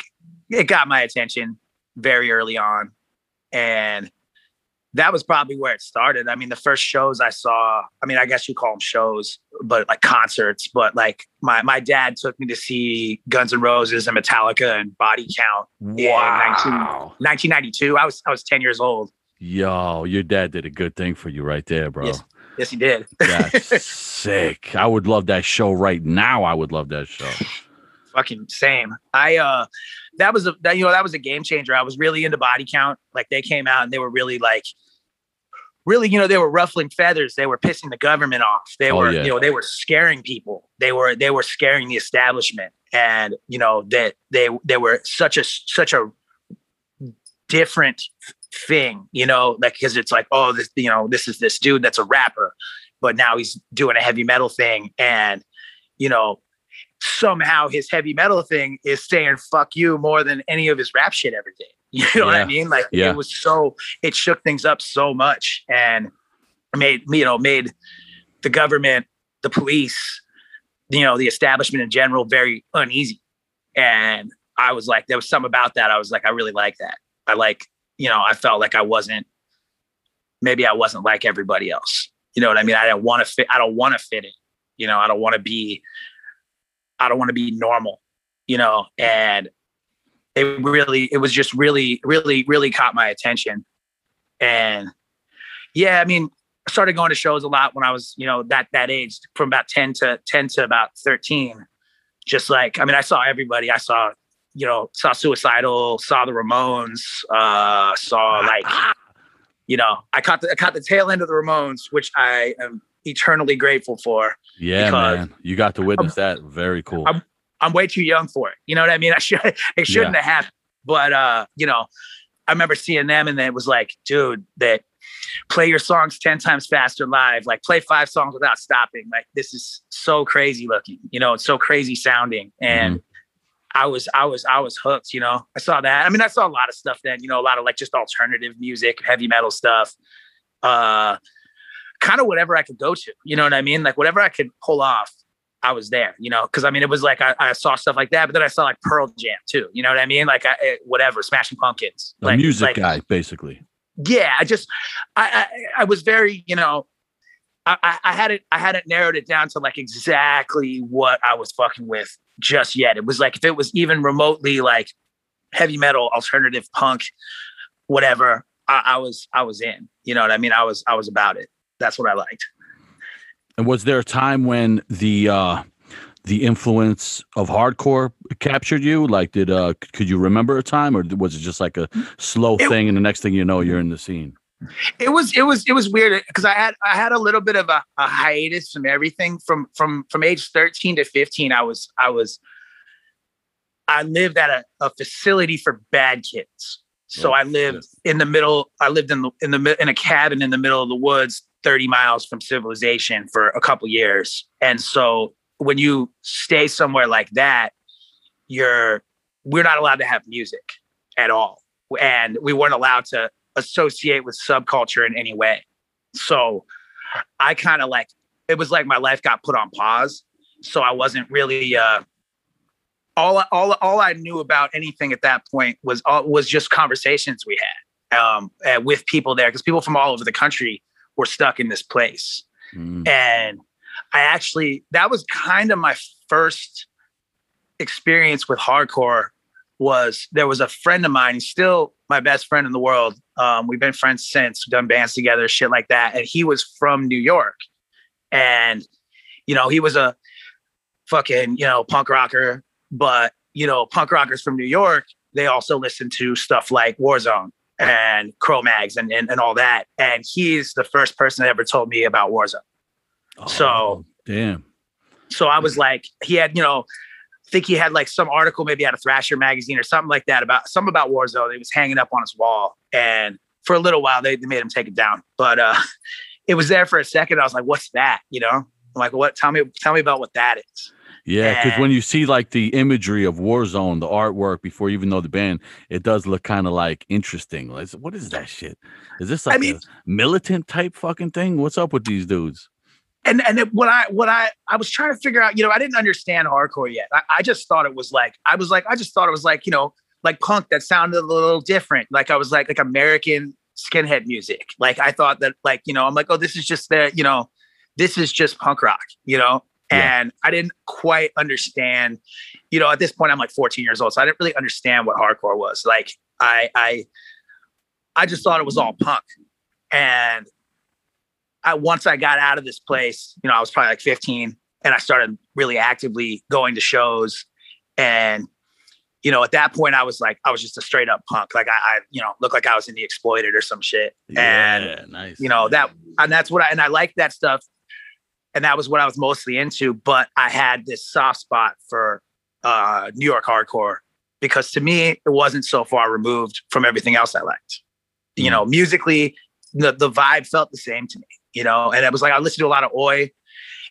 it got my attention very early on. And that was probably where it started. I mean, the first shows I saw, I mean, I guess you call them shows, but like concerts, but like my, my dad took me to see Guns N' Roses and Metallica and Body Count Yeah, 19 1992. I was, I was 10 years old. Yo, your dad did a good thing for you right there, bro. Yes. Yes, he did. <laughs> That's sick. I would love that show right now. I would love that show. <laughs> fucking same. I uh that was a that, you know that was a game changer. I was really into body count. Like they came out and they were really like really, you know, they were ruffling feathers. They were pissing the government off. They Oh, were, yeah. you know, they were scaring people. They were they were scaring the establishment. And, you know, that they they were such a such a different thing, you know, like because it's like, oh, this, you know, this is this dude that's a rapper, but now he's doing a heavy metal thing. And, you know, somehow his heavy metal thing is saying fuck you more than any of his rap shit ever did. <laughs> You know what I mean? Like Yeah. it was so it shook things up so much and made you know made the government, the police, you know, the establishment in general very uneasy. And I was like, there was something about that. I was like, I really like that. I like, you know, I felt like I wasn't maybe I wasn't like everybody else. You know what I mean? I don't want to fit, I don't want to fit in. You know, I don't want to be I don't want to be normal, you know, and it really, it was just really, really, really caught my attention. And yeah, I mean, I started going to shows a lot when I was, you know, that, that age from about 10 to 10 to about 13. Just like, I mean, I saw everybody. I saw, you know, saw Suicidal, saw the Ramones, uh, saw <laughs> like, you know, I caught the, I caught the tail end of the Ramones, which I am eternally grateful for. Yeah, man. You got to witness that. Very cool. I'm- I'm way too young for it. You know what I mean? <laughs> I should it shouldn't have happened. But uh, you know, I remember seeing them and then it was like, dude, that play your songs 10 times faster live, like play five songs without stopping. Like this is so crazy looking, you know, it's so crazy sounding. And I was, I was, I was hooked, you know. I saw that. I mean, I saw a lot of stuff then, you know, a lot of like just alternative music, heavy metal stuff. Uh kind of whatever I could go to, you know what I mean? Like whatever I could pull off I was there, you know, because I mean, it was like I, I, saw stuff like that, but then I saw like Pearl Jam too, you know what I mean? Like, I, eh, whatever, Smashing Pumpkins, A like, music like, guy, basically. Yeah, I just, I, I, I was very, you know, I, I, I hadn't, I hadn't narrowed it down to like exactly what I was fucking with just yet. It was like if it was even remotely like heavy metal, alternative punk, whatever, I, I was, I was in. You know what I mean? I was, I was about it. That's what I liked. And was there a time when the uh the influence of hardcore captured you? Like, did uh could you remember a time, or was it just like a slow It- thing, and the next thing you know, you're in the scene? it was it was it was weird because I had I had a little bit of a, a hiatus from everything from from from age 13 to 15 I was I was I lived at a, a facility for bad kids so I lived in the middle I lived in the in the in a cabin in the middle of the woods 30 miles from civilization for a couple years and so when you stay somewhere like that you're we're not allowed to have music at all and we weren't allowed to associate with subculture in any way. So I kind of like it was like my life got put on pause. So I wasn't really uh all all all I knew about anything at that point was all was just conversations we had um with people there because people from all over the country were stuck in this place. Mm. And I actually that was kind of my first experience with hardcore was there was a friend of mine, still my best friend in the world. Um, we've been friends since, done bands together, shit like that. And he was from New York. And, you know, he was a fucking, you know, punk rocker, but you know, punk rockers from New York, they also listen to stuff like Warzone and Cro-Mags and, and and all that. And he's the first person that ever told me about Warzone. So- Oh, damn. So I was like, he had, you know, I think he had like some article maybe out of Thrasher magazine or something like that about some about Warzone. It was hanging up on his wall. And for a little while they, they made him take it down. But uh <laughs> it was there for a second. I was like, what's that? You know? I'm like, what tell me tell me about what that is. Yeah, because when you see like the imagery of Warzone, the artwork before you even know the band, it does look kind of like interesting. Like, what is that shit? Is this I like mean- a militant type fucking thing? What's up with these dudes? and and it, what I what I I was trying to figure out, you know, I didn't understand hardcore yet. I, I just thought it was like I was like I just thought it was like you know like punk that sounded a little different. Like I was like like American skinhead music. Like I thought that like you know I'm like oh this is just the you know this is just punk rock. You know. Yeah. And I didn't quite understand, you know, at this point I'm like 14 years old. So I didn't really understand what hardcore was. Like I I I just thought it was all punk. And I once I got out of this place, you know, I was probably like 15 and I started really actively going to shows. And, you know, at that point I was like, I was just a straight up punk. Like I, I you know, looked like I was in the exploited or some shit. And Yeah, nice. you know, that and that's what I and I like that stuff. And that was what I was mostly into. But I had this soft spot for uh New York hardcore because to me it wasn't so far removed from everything else I liked. You know, musically, the, the vibe felt the same to me, you know, and it was like I listened to a lot of Oi,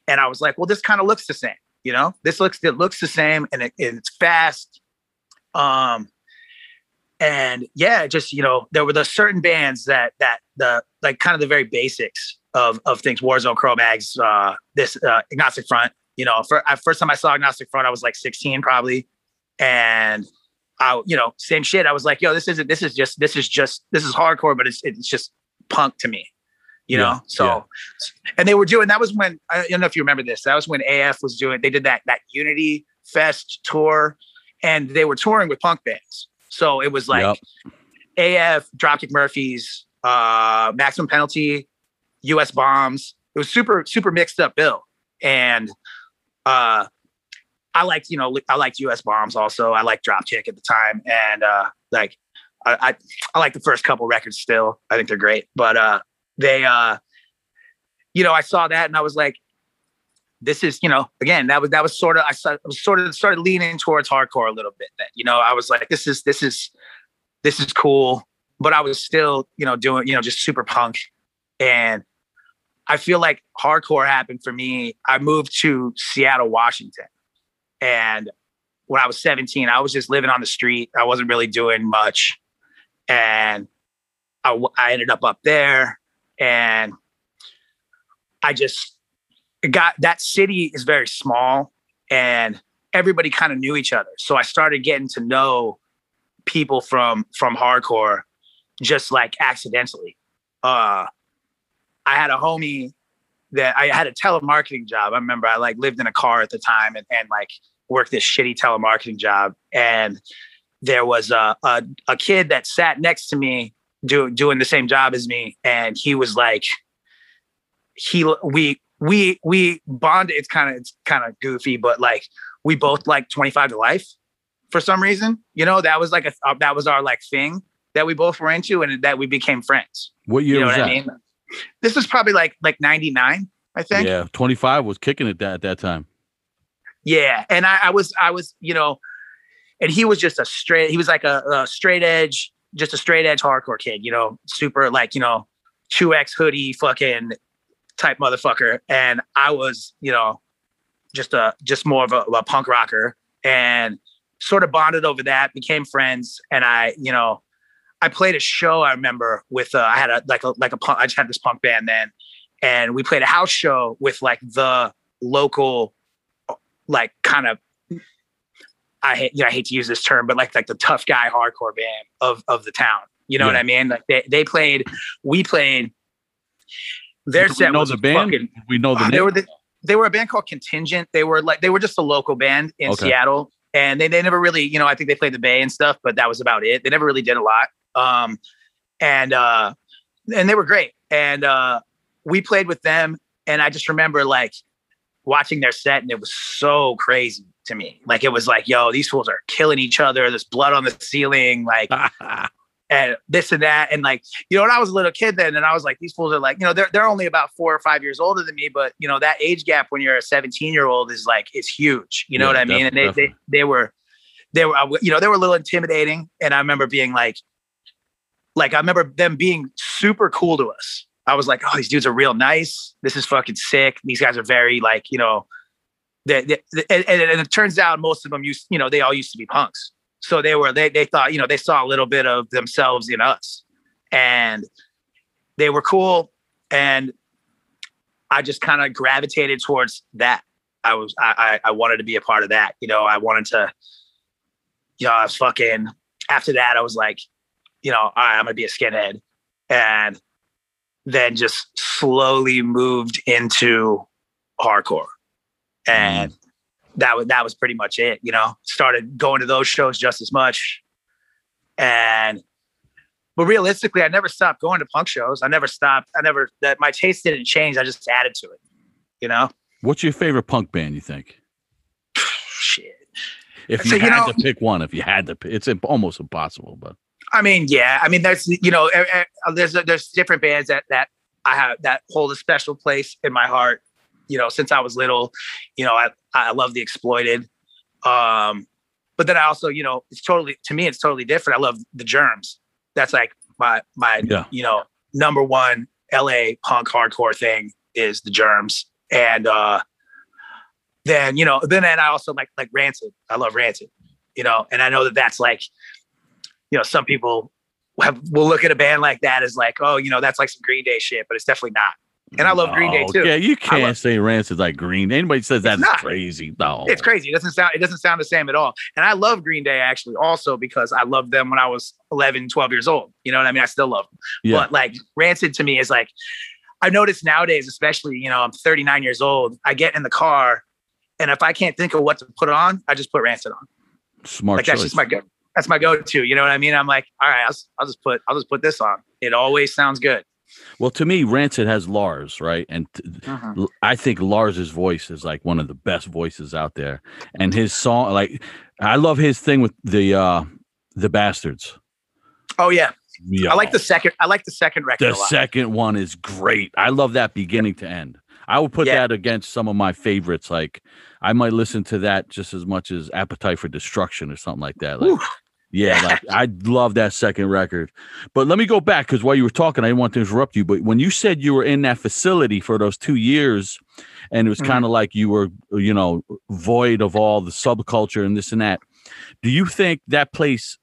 and I was like, well, this kind of looks the same, you know, this looks it looks the same, and it, it's fast, um, and yeah, just you know, there were the certain bands that that the like kind of the very basics of of things, Warzone, Cro-Mags, uh, this uh, Agnostic Front, you know, for I, first time I saw Agnostic Front, I was like 16 probably, and I, you know, same shit. I was like, yo, this isn't, this is just, this is just, this is hardcore, but it's, it's just punk to me, you Yeah, know? So, and they were doing, that was when, I don't know if you remember this, that was when AF was doing, they did that, that Unity Fest tour and they were touring with punk bands. So it was like AF, Dropkick Murphys, uh, Maximum Penalty, US Bombs. It was super, super mixed up bill. And, uh, I liked, you know, I liked US Bombs also. I liked Dropkick at the time, and uh, like I, I, I like the first couple records still. I think they're great, but uh, they, uh, you know, I saw that and I was like, this is, you know, again, that was that was sort of I sort of started leaning towards hardcore a little bit. That you know, I was like, this is this is this is cool, but I was still, you know, doing, you know, just super punk, and I feel like hardcore happened for me. I moved to Seattle, Washington. And when I was 17, I was just living on the street. I wasn't really doing much. And I ended up up there and I just, got that city is very small and everybody kind of knew each other. So I started getting to know people from from hardcore just like accidentally. Uh I had a homie that I had a telemarketing job. I remember I like lived in a car at the time and, and like worked this shitty telemarketing job. And there was a, a, a kid that sat next to me do, doing the same job as me. And he was like, he, we, we, we bonded. It's kind of, it's kind of goofy, but like we both like 25 ta Life for some reason, you know, that was like a, that was our like thing that we both were into and that we became friends. What year You know was what that? I mean? This was probably like, like 99, I think. Yeah, 25 was kicking it that at that time. Yeah, and I, I was I was you know, and he was just a straight. He was like a, a straight edge, just a straight edge hardcore kid. You know, super like you know, two X hoodie fucking type motherfucker. And I was you know, just a just more of a, a punk rocker, and sort of bonded over that. Became friends, and I you know, I played a show. I remember with uh, I had a like a like a punk. I just had this punk band then, and we played a house show with like the local like kind of I hate you know, I hate to use this term, but like like the tough guy hardcore band of of the town. You know what I mean? Like they, they played, we played. Their Do we set know was the band? fucking- we know the they name. were the, they were a band called Contingent. They were like they were just a local band in Okay. Seattle, and they they never really you know I think they played the Bay and stuff, but that was about it. They never really did a lot. Um, and uh, and they were great. And uh, we played with them, and I just remember like watching their set, and it was so crazy to me. Like it was like, yo, these fools are killing each other. There's blood on the ceiling, like <laughs> and this and that. And like, you know, when I was a little kid then, and I was like, these fools are like, you know, they're they're only about four or five years older than me, but you know, that age gap when you're a 17 year old is like is huge. You know Yeah, what I mean? And they, they they were they were you know they were a little intimidating, and I remember being like, like I remember them being super cool to us. I was like, oh, these dudes are real nice. This is fucking sick. These guys are very like, you know, and, and and it turns out most of them used, you know, they all used to be punks. So they were, they, they thought, you know, they saw a little bit of themselves in us and they were cool. And I just kind of gravitated towards that. I was, I, I, I wanted to be a part of that. You know, I wanted to, you know, I was fucking, after that, I was like, you know, all right, I'm gonna be a skinhead. And then just slowly moved into hardcore. And mm. that was that was pretty much it, you know. Started going to those shows just as much. And but realistically, I never stopped going to punk shows. I never stopped. I never that my taste didn't change. I just added to it. You know? What's your favorite punk band? You think? <sighs> Shit. If you So, you had know- to pick one, if you had to, pick, it's almost impossible. But I mean, yeah. I mean, there's you know, there's there's different bands that that I have that hold a special place in my heart. You know, since I was little, you know, I I love the Exploited. Um, but then I also, you know, it's totally to me, it's totally different. I love the Germs. That's like my my Yeah. you know number one LA punk hardcore thing is the Germs, and uh, then you know, then and I also like like Rancid. I love Rancid. You know, and I know that that's like you know, some people have, will look at a band like that as like, oh, you know, that's like some Green Day shit, but it's definitely not. And I love Green Day too. Yeah, you can't love- say Rancid's like Green. Anybody says that's crazy. No, It's crazy. It doesn't sound it doesn't sound the same at all. And I love Green Day actually also because I loved them when I was 11, 12 years old. You know what I mean? I still love them. Yeah. But like Rancid to me is like I've noticed nowadays, especially, you know, I'm 39 years old. I get in the car and if I can't think of what to put on, I just put Rancid on. Smart like choice. that's just my go that's my go-to. You know what I mean? I'm like, all right, I'll, I'll just put I'll just put this on. It always sounds good. well, to me, Rancid has Lars, right? And I think Lars's voice is like one of the best voices out there. And his song, like, I love his thing with the uh the bastards. Oh yeah. I like the second I like the second record the a lot. second one is great. I love that beginning to end. I would put Yeah. that against some of my favorites. Like I might listen to that just as much as Appetite for Destruction or something like that. Like. Yeah, like <laughs> I love that second record. But let me go back because while you were talking, I didn't want to interrupt you. But when you said you were in that facility for those two years, and it was Mhm. kind of like you were, you know, void of all the subculture and this and that. Do you think that place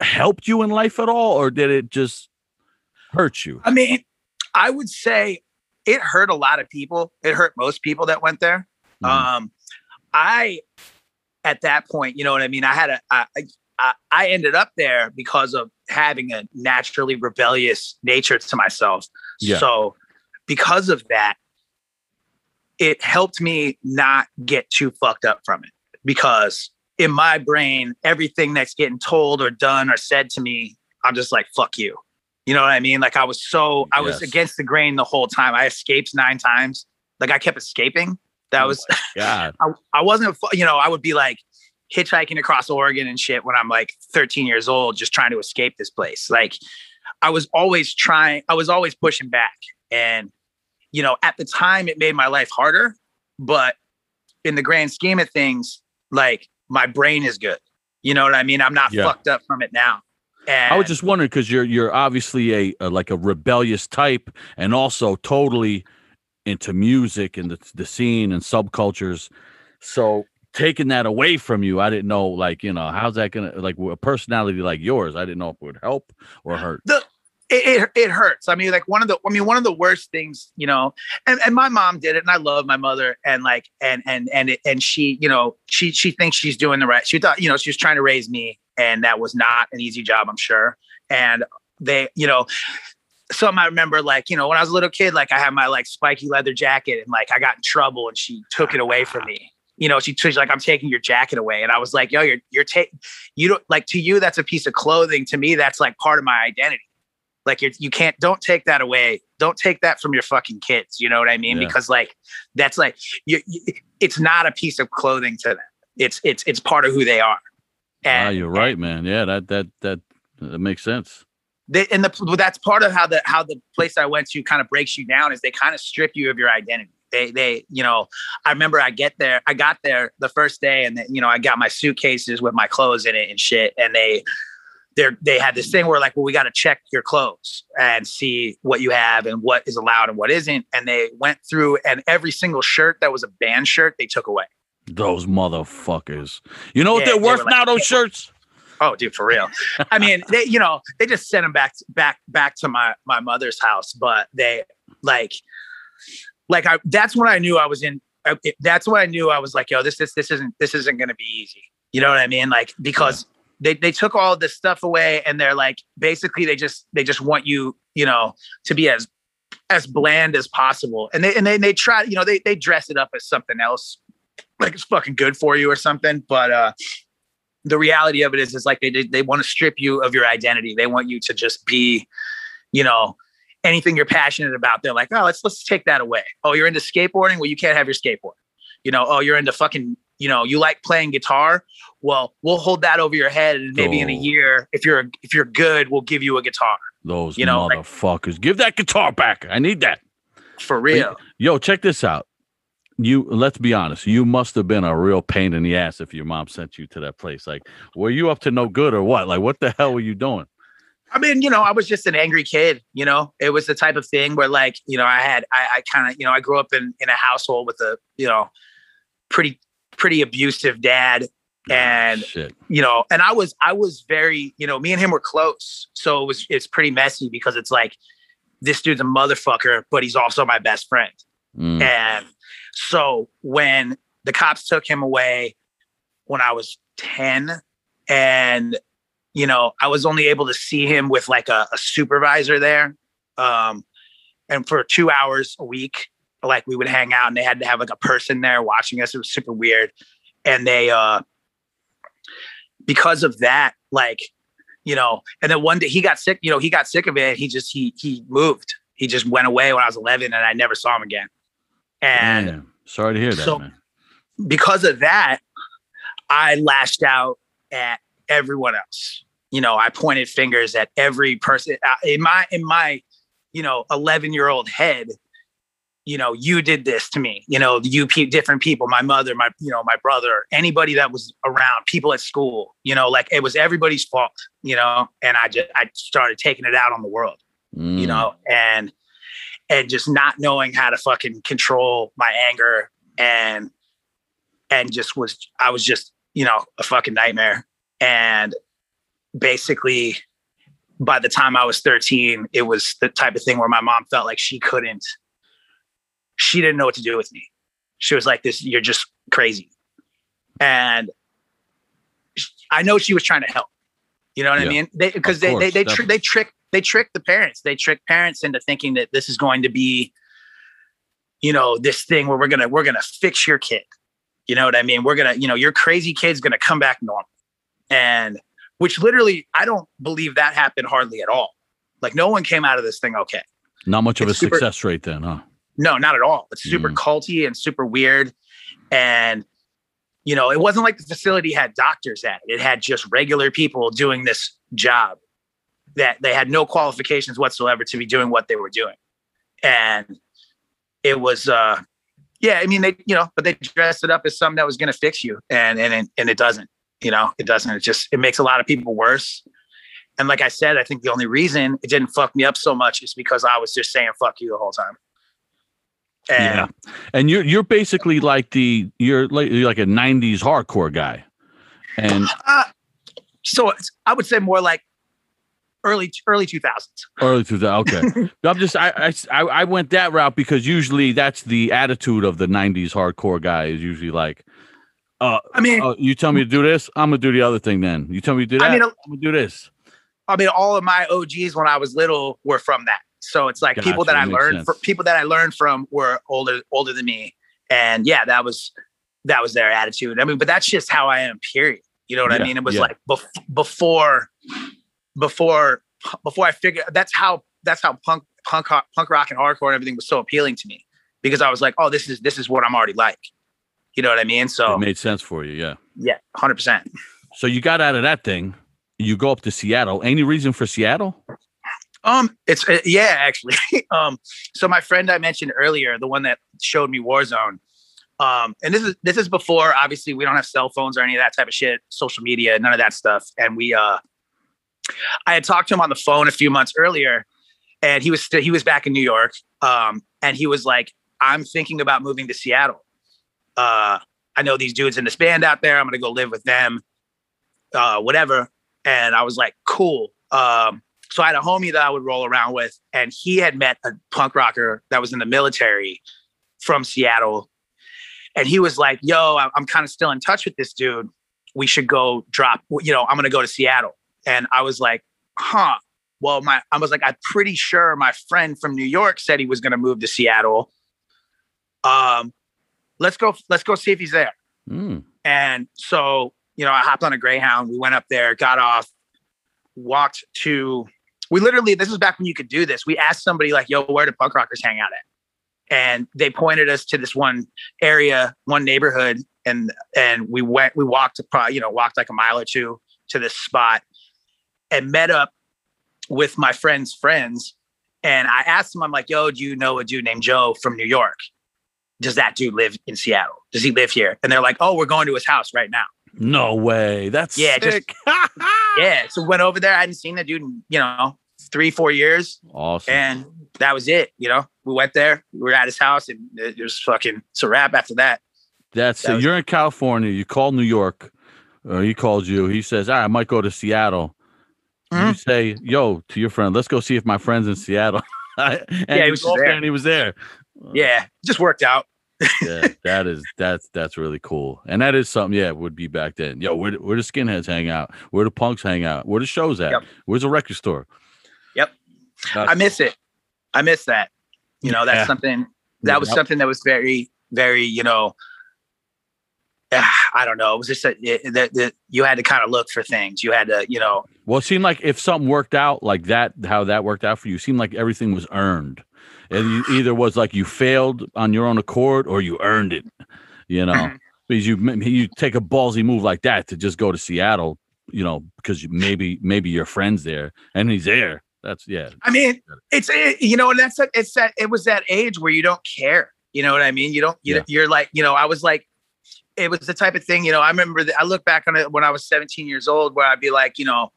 helped you in life at all, or did it just hurt you? I mean, I would say it hurt a lot of people. It hurt most people that went there. Mhm. Um, I, at that point, you know what I mean. I had a, I, I, I ended up there because of having a naturally rebellious nature to myself. Yeah. So, because of that, it helped me not get too fucked up from it. Because in my brain, everything that's getting told or done or said to me, I'm just like, fuck you. You know what I mean? Like I was so I was against the grain the whole time. I escaped nine times. Like I kept escaping. That Oh was God. <laughs> I, I wasn't, you know, I would be like hitchhiking across Oregon and shit when I'm like 13 years old, just trying to escape this place. Like I was always trying, I was always pushing back. And, you know, at the time it made my life harder, but in the grand scheme of things, like my brain is good. You know what I mean? I'm not Yeah. fucked up from it now. And I was just wondering because you're you're obviously a, a like a rebellious type, and also totally into music and the the scene and subcultures. So taking that away from you, I didn't know. Like you know, how's that gonna like a personality like yours? I didn't know if it would help or ah, hurt. the it, it it hurts. I mean, like one of the I mean, one of the worst things, you know, and, and my mom did it, and I love my mother, and like and and and it, and she, you know, she she thinks she's doing the right. She thought, you know, she was trying to raise me, and that was not an easy job, I'm sure. And they, you know, some I remember, like you know, when I was a little kid, like I had my like spiky leather jacket, and like I got in trouble, and she took it away from <laughs> me. You know, she she's like, "I'm taking your jacket away," and I was like, "Yo, you're you're taking you don't like to you that's a piece of clothing. To me, that's like part of my identity." like you're, you can't don't take that away don't take that from your fucking kids you know what i mean Yeah. because like that's like you, it's not a piece of clothing to them it's it's it's part of who they are Ah, you're right, man. Yeah, that that that that makes sense. they, and the that's part of how the how the place i went to kind of breaks you down is they kind of strip you of your identity they they you know i remember i get there i got there the first day and then, you know i got my suitcases with my clothes in it and shit and they they're they had this thing where like well we got to check your clothes and see what you have and what is allowed and what isn't and they went through and every single shirt that was a band shirt they took away Those motherfuckers. You know what Yeah, they're they worth like- now? Those shirts. Oh, dude, for real. I mean, <laughs> they, you know, they just sent him back, back, back to my my mother's house. But they like, like I. That's when I knew I was in. I- That's when I knew I was like, yo, this this this isn't this isn't going to be easy. You know what I mean? Like because they they took all this stuff away, and they're like, basically, they just they just want you, you know, to be as as bland as possible. And they and they they try, you know, they they dress it up as something else, like it's fucking good for you or something. But uh the reality of it is, is like they they want to strip you of your identity. They want you to just be, you know, anything you're passionate about. They're like, oh, let's let's take that away. Oh, you're into skateboarding? Well, you can't have your skateboard. You know, oh, you're into fucking, you know, you like playing guitar. Well, we'll hold that over your head, and maybe in a Oh. year, if you're if you're good, we'll give you a guitar Those You know, like- motherfuckers. Give that guitar back. I need that. for real. Yo, check this out. You let's be honest. You must have been a real pain in the ass if your mom sent you to that place. Like, were you up to no good or what? Like, what the hell were you doing? I mean, you know, I was just an angry kid. You know, it was the type of thing where, like, you know, I had, I, I kind of, you know, I grew up in in a household with a, you know, pretty pretty abusive dad, and Shit. you know, and I was, I was very, you know, me and him were close, so it was, it's pretty messy because it's like, this dude's a motherfucker, but he's also my best friend. Mm. And so when the cops took him away when I was 10, and you know, I was only able to see him with like a, a supervisor there. Um, and for two hours a week, like we would hang out and they had to have like a person there watching us. It was super weird. And they uh because of that, like, you know, and then one day he got sick, you know, he got sick of it. He just he he moved. He just went away when I was 11 and I never saw him again. And Damn. Sorry to hear that, so- man. because of that, I lashed out at everyone else. You know, I pointed fingers at every person uh, in my in my, you know, 11 year old head. You know, you did this to me. You know, you pe- different people, my mother, my you know, my brother, anybody that was around, people at school. You know, like it was everybody's fault. You know, and I just I started taking it out on the world you Mm. know, and and just not knowing how to fucking control my anger and and just was I was just, you know, a fucking nightmare. And basically by the time I was 13, it was the type of thing where my mom felt like she couldn't she didn't know what to do with me. She was like, "This, you're just crazy," and I know she was trying to help. You know what Yeah. I mean? They because they, course, they they tr- they trick they trick the parents. They trick parents into thinking that this is going to be, you know, this thing where we're gonna we're gonna fix your kid. You know what I mean? We're gonna you know your crazy kid's gonna come back normal, and which literally I don't believe that happened hardly at all. Like no one came out of this thing okay. Not much of a super- success rate then, huh? No, not at all. It's super Mm. culty and super weird. And, you know, it wasn't like the facility had doctors at it. It had just regular people doing this job that they had no qualifications whatsoever to be doing what they were doing. And it was, uh, yeah, I mean, they, you know, but they dressed it up as something that was going to fix you. And, and, and it doesn't, you know, it doesn't. It just, it makes a lot of people worse. And like I said, I think the only reason it didn't fuck me up so much is because I was just saying fuck you the whole time. And Yeah. And you're you're basically like the you're like you're like a '90s hardcore guy, and Uh, so it's, I would say more like early early 2000s. early to the okay. <laughs> I'm just I I I went that route because usually that's the attitude of the '90s hardcore guy is usually like, uh, I mean, oh, you tell me to do this, I'm gonna do the other thing. Then you tell me to do that, I mean, I'm gonna do this. I mean, all of my OGs when I was little were from that. So it's like people Gotcha, that I learned for people that I learned from were older older than me, and yeah, that was that was their attitude. I mean, but that's just how I am. Period. You know what Yeah, I mean? It was yeah. like bef- before before before I figured that's how that's how punk punk punk rock and hardcore and everything was so appealing to me because I was like, oh, this is this is what I'm already like. You know what I mean? So It made sense for you, yeah. yeah, hundred percent. So you got out of that thing. You go up to Seattle. Any reason for Seattle? Um, it's uh, yeah, actually. <laughs> um, so my friend I mentioned earlier, the one that showed me Warzone, um, and this is this is before obviously we don't have cell phones or any of that type of shit, social media, none of that stuff. And we, uh, I had talked to him on the phone a few months earlier, and he was still he was back in New York, um, and he was like, "I'm thinking about moving to Seattle. Uh, I know these dudes in this band out there. I'm gonna go live with them, uh, whatever." And I was like, "Cool." Um, so I had a homie that I would roll around with, and he had met a punk rocker that was in the military from Seattle. And he was like, Yo, I'm kind of still in touch with this dude. We should go drop, you know, I'm to go to Seattle. And I was like, Huh. Well, my, I was like, I'm pretty sure my friend from New York said he was to move to Seattle. Um, let's go, let's go see if he's there. Mm. And so, you know, I hopped on a Greyhound. We went up there, got off, walked to. We literally, this is back when you could do this. We asked somebody like, "Yo, where do punk rockers hang out at?" And they pointed us to this one area, one neighborhood, and and we went. We walked, probably, you know, walked like a mile or two to this spot, and met up with my friend's friends. And I asked them, I'm like, "Yo, do you know a dude named Joe from New York?" Does that dude live in Seattle? Does he live here? And they're like, oh, we're going to his house right now. No way. That's Yeah, just- <laughs> Yeah. So went over there. I hadn't seen the dude in, you know, three, four years. awesome. And that was it. You know, we went there, we were at his house and it was fucking, it's a wrap after that. That's that it. was- You're in California. You call New York. Or he calls you. He says, "All right, I might go to Seattle." You Mhm. say, "Yo," to your friend. Let's go see if my friend's in Seattle. <laughs> and he was there. there and he was there. Yeah. Just worked out. Yeah, <laughs> that is that's that's really cool, and that is something. Yeah, would be back then. Yo, where where the skinheads hang out? Where the punks hang out? Where the shows at? Yep. Where's the record store? Yep. That's I miss it. I miss that. You know, that's Yeah. something that was Yep. something that was very, very, you know, ah, I don't know. It was just that that that you had to kind of look for things. You had to, you know, Well, it seemed like if something worked out like that, how that worked out for you, it seemed like everything was earned. And you either was like you failed on your own accord or you earned it, you know, Mhm. because you you take a ballsy move like that to just go to Seattle, you know, because you, maybe maybe your friend's there and he's there. That's yeah, I mean, it's it, you know, and that's that- it's that it was that age where you don't care. You know what I mean? You don't. You, Yeah. You're like, you know, I was like, it was the type of thing. You know, I remember. That, I look back on it when I was 17 years old, where I'd be like, you know,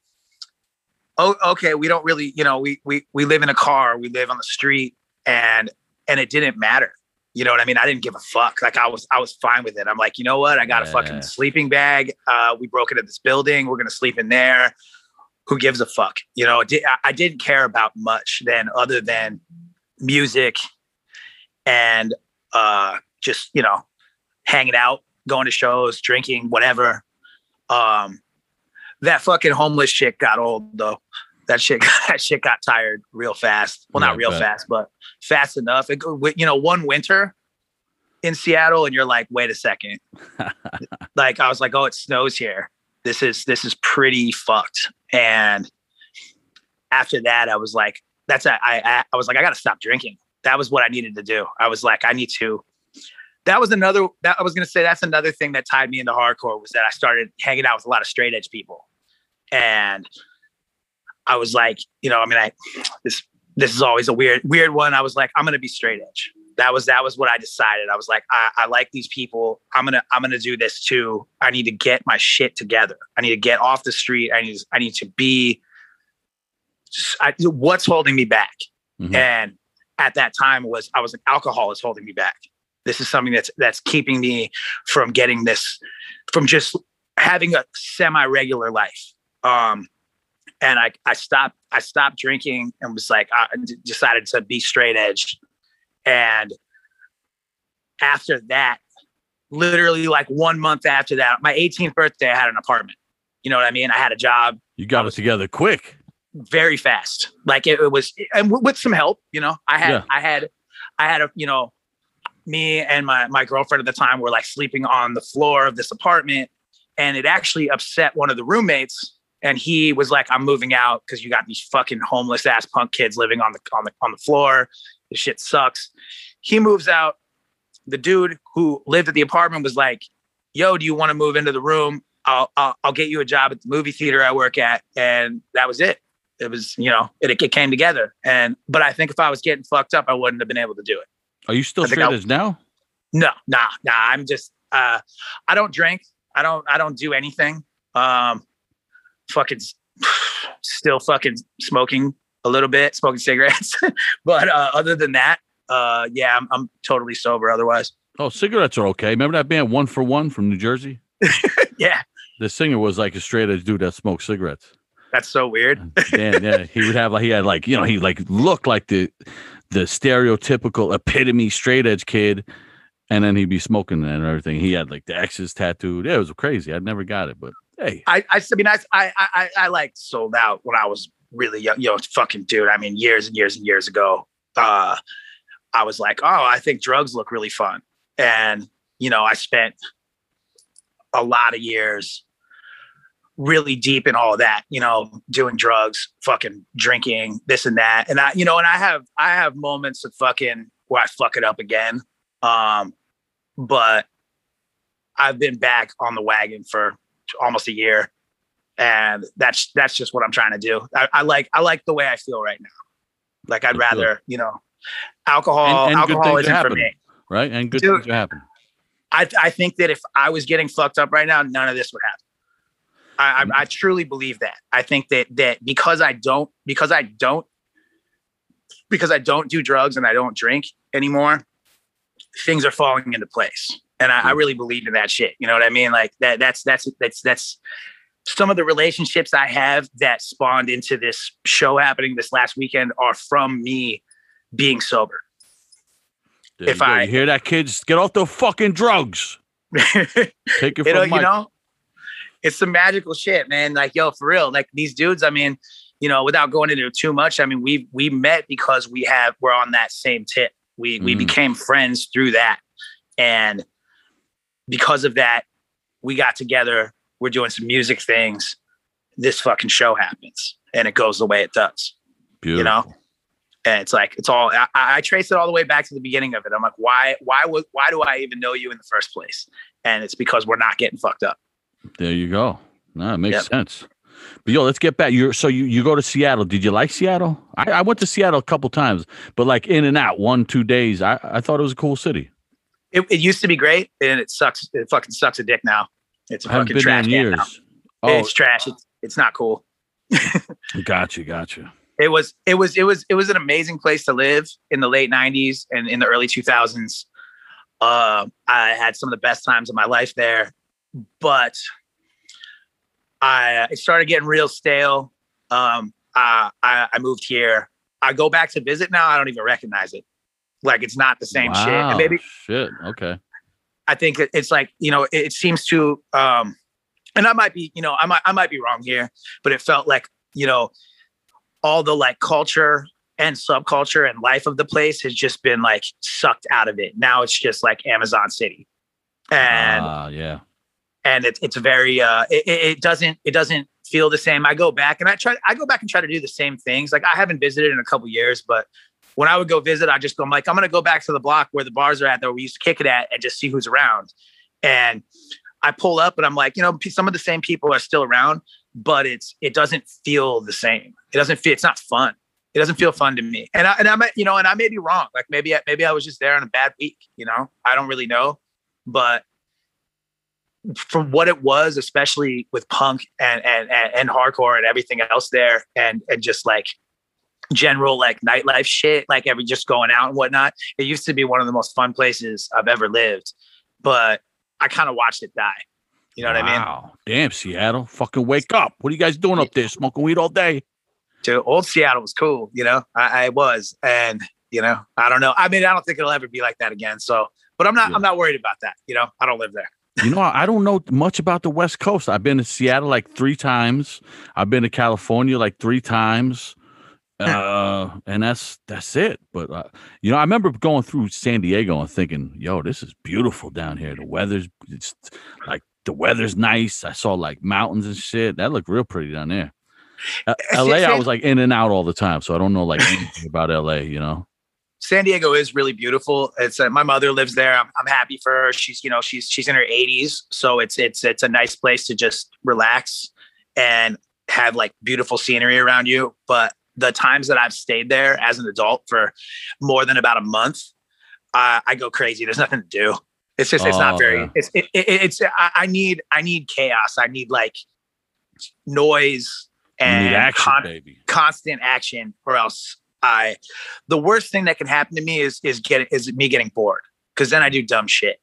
oh, okay, we don't really, you know, we we we live in a car, we live on the street, and and it didn't matter. You know what I mean? I didn't give a fuck. Like I was, I was fine with it. I'm like, you know what? I got a fucking sleeping bag. Uh, we broke into this building. We're gonna sleep in there who gives a fuck? You know, I- I didn't care about much then other than music and uh, just you know, hanging out, going to shows, drinking, whatever. Um, that fucking homeless shit got old though. That shit, <laughs> that shit got tired real fast. Well, not real fast, but fast enough. It, you know, one winter in Seattle, and you're like, wait a second. <laughs> like I was like, oh, it snows here. This is this is pretty fucked. And after that, I was like, that's I I, I was like, I got to stop drinking. That was what I needed to do. I was like, I need to. That was another. That I was gonna say. That's another thing that tied me into hardcore was that I started hanging out with a lot of straight edge people, and I was like, you know, I mean, I this this is always a weird weird one. I was like, I'm gonna be straight edge. That was that was what I decided. I was like, I, I like these people. I'm gonna I'm gonna do this too. I need to get my shit together. I need to get off the street. I need I need to be. I, what's holding me back? Mhm. And at that time was I was like, alcohol is holding me back. This is something that's that's keeping me from getting this, from just having a semi-regular life. Um, and I I stopped I stopped drinking and was like I d- decided to be straight edge, and after that, literally like one month after that, my 18th birthday, I had an apartment. You know what I mean? I had a job You got it together quick. very fast. Like it, it was, and w- with some help, you know, I had, Yeah. I had, I had a, you know, me and my my girlfriend at the time were like sleeping on the floor of this apartment, and it actually upset one of the roommates. And he was like, "I'm moving out because you got these fucking homeless ass punk kids living on the on the on the floor. This shit sucks." He moves out. The dude who lived at the apartment was like, "Yo, do you want to move into the room? I'll, I'll I'll get you a job at the movie theater I work at." And that was it it was you know it, it came together and but i think if i was getting fucked up i wouldn't have been able to do it Are you still straight I- edge now? no nah nah i'm just uh i don't drink i don't i don't do anything um fucking <sighs> still fucking smoking a little bit smoking cigarettes <laughs> but uh other than that uh yeah i'm, I'm totally sober otherwise Oh, cigarettes are okay. Remember that band One for One from New Jersey? <laughs> yeah The singer was like a straight edge dude that smoked cigarettes. that's so weird yeah, yeah. He would have like he had like you know he like looked like the the stereotypical epitome straight edge kid, and then he'd be smoking and everything. He had like the X's tattooed. Yeah, it was crazy. I'd never got it, but hey, I, I, I mean, I, I, I, I like sold out when I was really young. You know, fucking dude. I mean, years and years and years ago, uh, I was like, oh, I think drugs look really fun, and you know, I spent a lot of years really deep in all that. You know, doing drugs, fucking drinking, this and that, and I, you know, and I have, I have moments of fucking where I fuck it up again, um, but I've been back on the wagon for almost a year and that's that's just what i'm trying to do I, I like i like the way i feel right now like i'd rather you know alcohol And- and alcohol isn't for happening. me right? And good Dude. things are happening. I, I think that if i was getting fucked up right now none of this would happen I, I, I truly believe that i think that that because i don't because i don't because i don't do drugs and i don't drink anymore things are falling into place and I, I really believe in that shit you know what i mean like that that's that's that's that's some of the relationships i have that spawned into this show happening this last weekend are from me being sober There if. I- hear that, kids, get off the fucking drugs. <laughs> Take it from you know, it's some magical shit, man. Like, yo, for real. Like these dudes, I mean, you know, without going into too much, I mean, we we met because we have we're on that same tip. We we Mm. became friends through that, and because of that, we got together. We're doing some music things. This fucking show happens, and it goes the way it does. Beautiful. You know, and it's like it's all. I, I trace it all the way back to the beginning of it. I'm like, why, why would, why do I even know you in the first place? And it's because we're not getting fucked up. There you go. No, it makes Yep. sense. But yo, let's get back. You're so you, you go to Seattle. Did you like Seattle? I, I went to Seattle a couple times, but like in and out, one, two days. I, I thought it was a cool city. It, it used to be great, and it sucks. It fucking sucks a dick now. It's a fucking trash can now. Oh, It's trash. It's it's not cool. <laughs> gotcha, gotcha. It was it was it was it was an amazing place to live in the late '90s and in the early 2000s. Uh, I had some of the best times of my life there, but I it started getting real stale. Um, uh, I, I moved here. I go back to visit now. I don't even recognize it. Like it's not the same shit. Wow, And maybe shit. Okay. I think it's like you know it, it seems to um and I might be you know I might I might be wrong here but it felt like you know all the like culture and subculture and life of the place has just been like sucked out of it now it's just like Amazon City and Ah, yeah. and it's it's very uh it, it it doesn't it doesn't feel the same i go back and i try i go back and try to do the same things like i haven't visited in a couple years but when i would go visit i just go i'm like i'm gonna go back to the block where the bars are at that we used to kick it at and just see who's around. And i pull up and i'm like you know some of the same people are still around but it's it doesn't feel the same. It doesn't feel it's not fun. It doesn't feel fun to me. And i and i might you know and i may be wrong. Like maybe I, maybe i was just there on a bad week you know? I don't really know. But from what it was, especially with punk and and and, and hardcore and everything else there, and and just like general like nightlife shit, like every just going out and whatnot. It used to be one of the most fun places I've ever lived, but I kind of watched it die. You know what I mean? Wow. Damn, Seattle. Fucking wake up. What are you guys doing up there? Smoking weed all day? Dude, old Seattle was cool. You know, I, I was, and you know, I don't know. I mean, I don't think it'll ever be like that again. So, but I'm not. Yeah. I'm not worried about that. You know, I don't live there. You know, I don't know much about the West Coast. I've been to Seattle like three times. I've been to California like three times. <laughs> Uh, and that's that's it. But uh, you know, I remember going through San Diego and thinking, "Yo, this is beautiful down here. The weather's it's like the weather's nice. I saw like mountains and shit. That looked real pretty down there." <laughs> Uh, LA, I was like in and out all the time, so I don't know like anything about LA. You know, San Diego is really beautiful. It's uh, my mother lives there. I'm, I'm happy for her. She's you know she's she's in her 80s, so it's it's it's a nice place to just relax and have like beautiful scenery around you. But the times that I've stayed there as an adult for more than about a month, uh, I go crazy. There's nothing to do. It's just it's Oh, not very. yeah. It's it, it, it's I, I need I need chaos. I need like noise and action, con- constant action or else I the worst thing that can happen to me is is get is me getting bored because then I do dumb shit.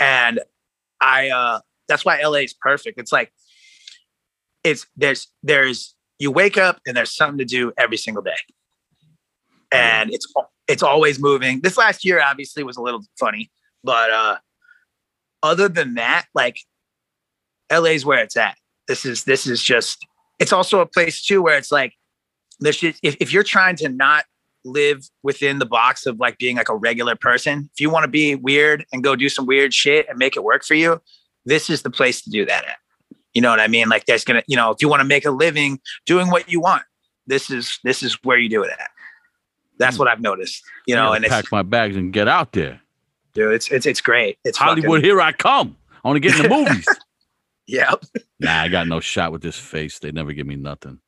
And I uh that's why LA is perfect. It's like it's there's there's you wake up and there's something to do every single day. And it's it's always moving. This last year obviously was a little funny, but uh other than that, like LA's where it's at. This is this is just it's also a place too where it's like there's just, if, if you're trying to not live within the box of like being like a regular person, if you want to be weird and go do some weird shit and make it work for you, this is the place to do that at. You know what I mean? Like that's gonna, you know, if you want to make a living doing what you want, this is this is where you do it at. That's Hmm. what I've noticed. You know, and pack my bags and get out there. dude, it's it's it's great. It's Hollywood, fucking- here I come. I want to get in the <laughs> movies. yeah. nah, I got no shot with this face. They never give me nothing.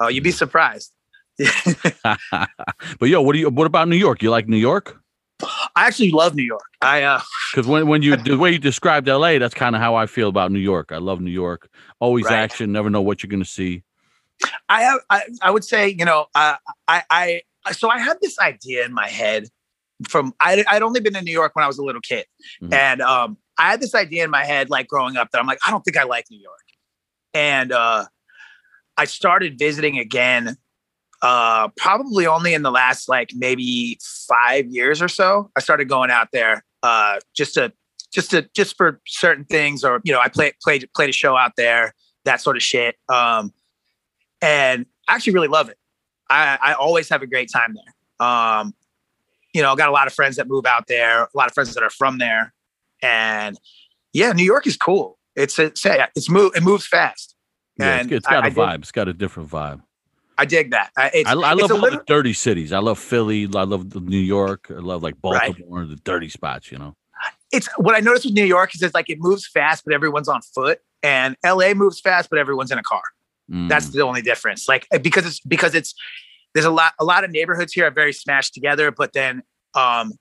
Oh, you'd be surprised. <laughs> <laughs> but yo, what do you? What about New York? You like New York? I actually love New York. I uh <laughs> Because when when you the way you described L.A., that's kind of how I feel about New York. I love New York. Always Right. action. Never know what you're gonna see. I have I, I would say, you know, uh, I I so I had this idea in my head from I I'd only been in New York when I was a little kid. Mhm. And um I had this idea in my head like growing up that I'm like, I don't think I like New York. And uh I started visiting again uh probably only in the last like maybe 5 years or so. I started going out there uh just to just to just for certain things or you know, I played played played a show out there, that sort of shit. Um and I actually really love it. I, I always have a great time there. Um, you know, I got a lot of friends that move out there, a lot of friends that are from there, and yeah, New York is cool. It's it's it's move it moves fast, Yeah, it's, And it's got I- a vibe. It's got a different vibe. I dig that. I, it's, I, I love little, the dirty cities. I love Philly. I love New York. I love like Right. Baltimore, the dirty spots. You know. it's what I noticed with New York is it's like it moves fast, but everyone's on foot, and LA moves fast, but everyone's in a car. Mm. That's the only difference. Like uh, because it's because it's there's a lot a lot of neighborhoods here are very smashed together, but then um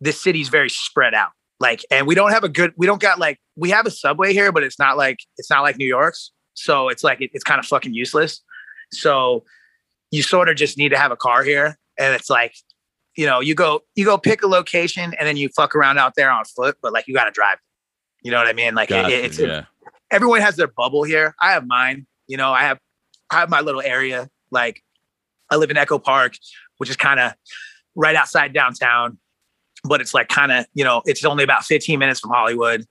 this city's very spread out. Like and we don't have a good we don't got like we have a subway here, but it's not like it's not like New York's. So it's like it, it's kind of fucking useless. So you sort of just need to have a car here. And it's like, you know, you go you go pick a location and then you fuck around out there on foot, but like you gotta drive. You know what I mean? Like it- it's yeah. everyone has their bubble here. I have mine. You know, I have I have my little area. Like I live in Echo Park, which is kind of right outside downtown, but it's like kind of, you know, it's only about 15 minutes from Hollywood.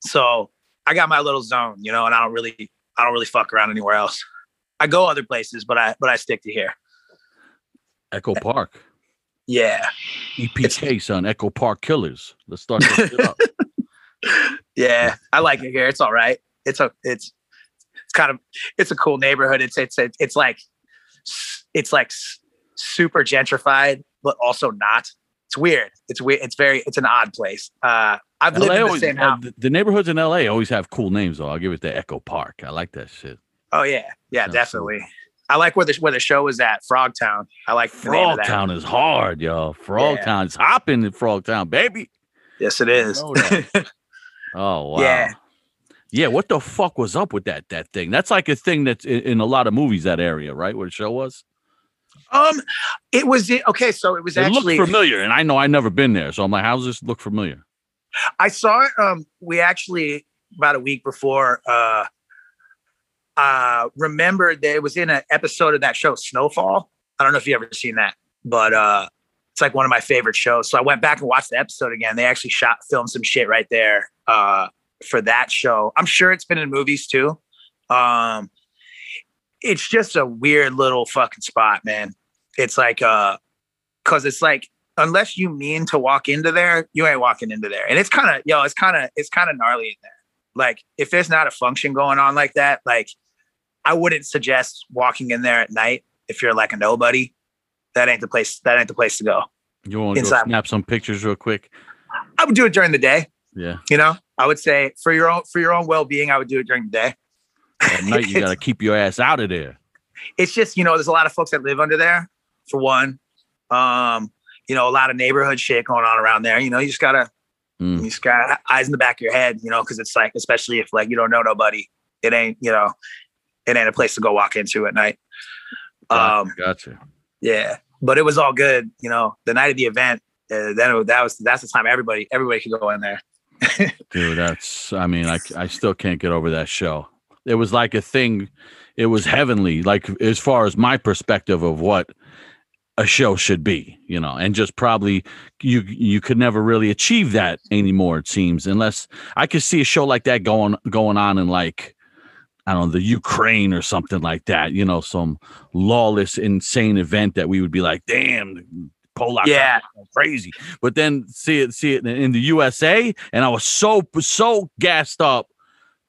So I got my little zone, you know, and I don't really, I don't really fuck around anywhere else. I go other places, but I, but I stick to here. Echo Park. Yeah. EPK, son. Echo Park Killers. Let's start this up. <laughs> Yeah. I like it here. It's all right. It's a, it's, it's kind of, it's a cool neighborhood. It's, it's, it's, it's like, it's like super gentrified, but also not. It's weird. It's weird. It's very, it's an odd place. Uh, I've lived LA in the always, same uh, house. the, the neighborhoods in LA always have cool names, though. I'll give it to Echo Park. I like that shit. Oh yeah, yeah, definitely. I like where the where the show was at, Frogtown. I like the name of that. Frogtown is hard, yo. Frogtown is hopping in Frogtown, baby. Yes, it is. <laughs> Oh wow. Yeah. Yeah, what the fuck was up with that that thing? That's like a thing that's in, in a lot of movies. That area, right, where the show was. um, it was it- okay. So it was It actually looked familiar, and I know I never been there, so I'm like, how does this look familiar? I saw it. Um, we actually about a week before uh uh remembered that it was in an episode of that show Snowfall. I don't know if you ever seen that, but uh it's like one of my favorite shows. So I went back and watched the episode again. They actually shot filmed some shit right there uh for that show. I'm sure it's been in movies too. Um it's just a weird little fucking spot, man. It's like uh cause it's like unless you mean to walk into there, you ain't walking into there. And it's kind of, yo, it's kind of, it's kind of gnarly in there. Like if there's not a function going on like that, like I wouldn't suggest walking in there at night if you're like a nobody. That ain't the place. That ain't the place to go. You want to go snap some pictures real quick? I would do it during the day. Yeah. You know, I would say for your own for your own well being, I would do it during the day. At night, you <laughs> got to keep your ass out of there. it's just you know there's a lot of folks that live under there for one um you know a lot of neighborhood shit going on around there you know you just gotta Mm. you just got eyes in the back of your head you know because it's like especially if like you don't know nobody it ain't you know it ain't a place to go walk into at night um Gotcha. yeah but it was all good you know the night of the event uh, then it, that was that's the time everybody everybody could go in there <laughs> Dude, that's, I mean, I, I still can't get over that show. It was like a thing, it was heavenly, like as far as my perspective of what a show should be, you know, and just probably you you could never really achieve that anymore, it seems, unless I could see a show like that going going on in like I don't know, the Ukraine or something like that, you know, some lawless, insane event that we would be like, damn, Polak yeah crazy. But then see it, see it in the USA, and I was so so gassed up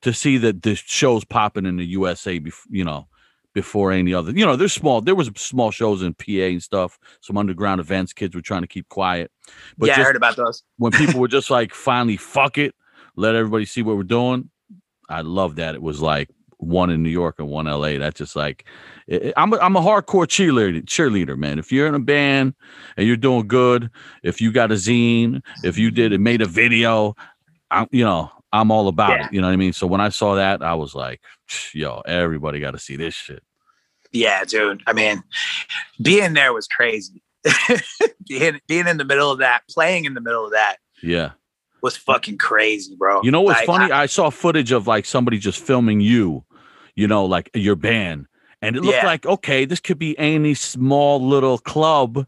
to see that the shows popping in the USA. Bef- you know, before any other. You know, there's small. There was small shows in PA and stuff. Some underground events. Kids were trying to keep quiet. But yeah i heard about those when people were <laughs> just like, finally, fuck it, let everybody see what we're doing. I love that. It was like one in New York and one LA. That's just like it- I'm a, I'm a hardcore cheerleader cheerleader, man. If you're in a band and you're doing good, if you got a zine, if you did it made a video, I'm you know, I'm all about Yeah. it. You know what I mean? So when I saw that, I was like, yo, everybody got to see this shit. Yeah, dude. I mean, being there was crazy. <laughs> being being in the middle of that, playing in the middle of that Yeah. Was fucking crazy, bro. You know what's Like, funny? I- I, saw footage of like somebody just filming you, you know, like your band. And it looked Yeah. like, okay, this could be any small little club.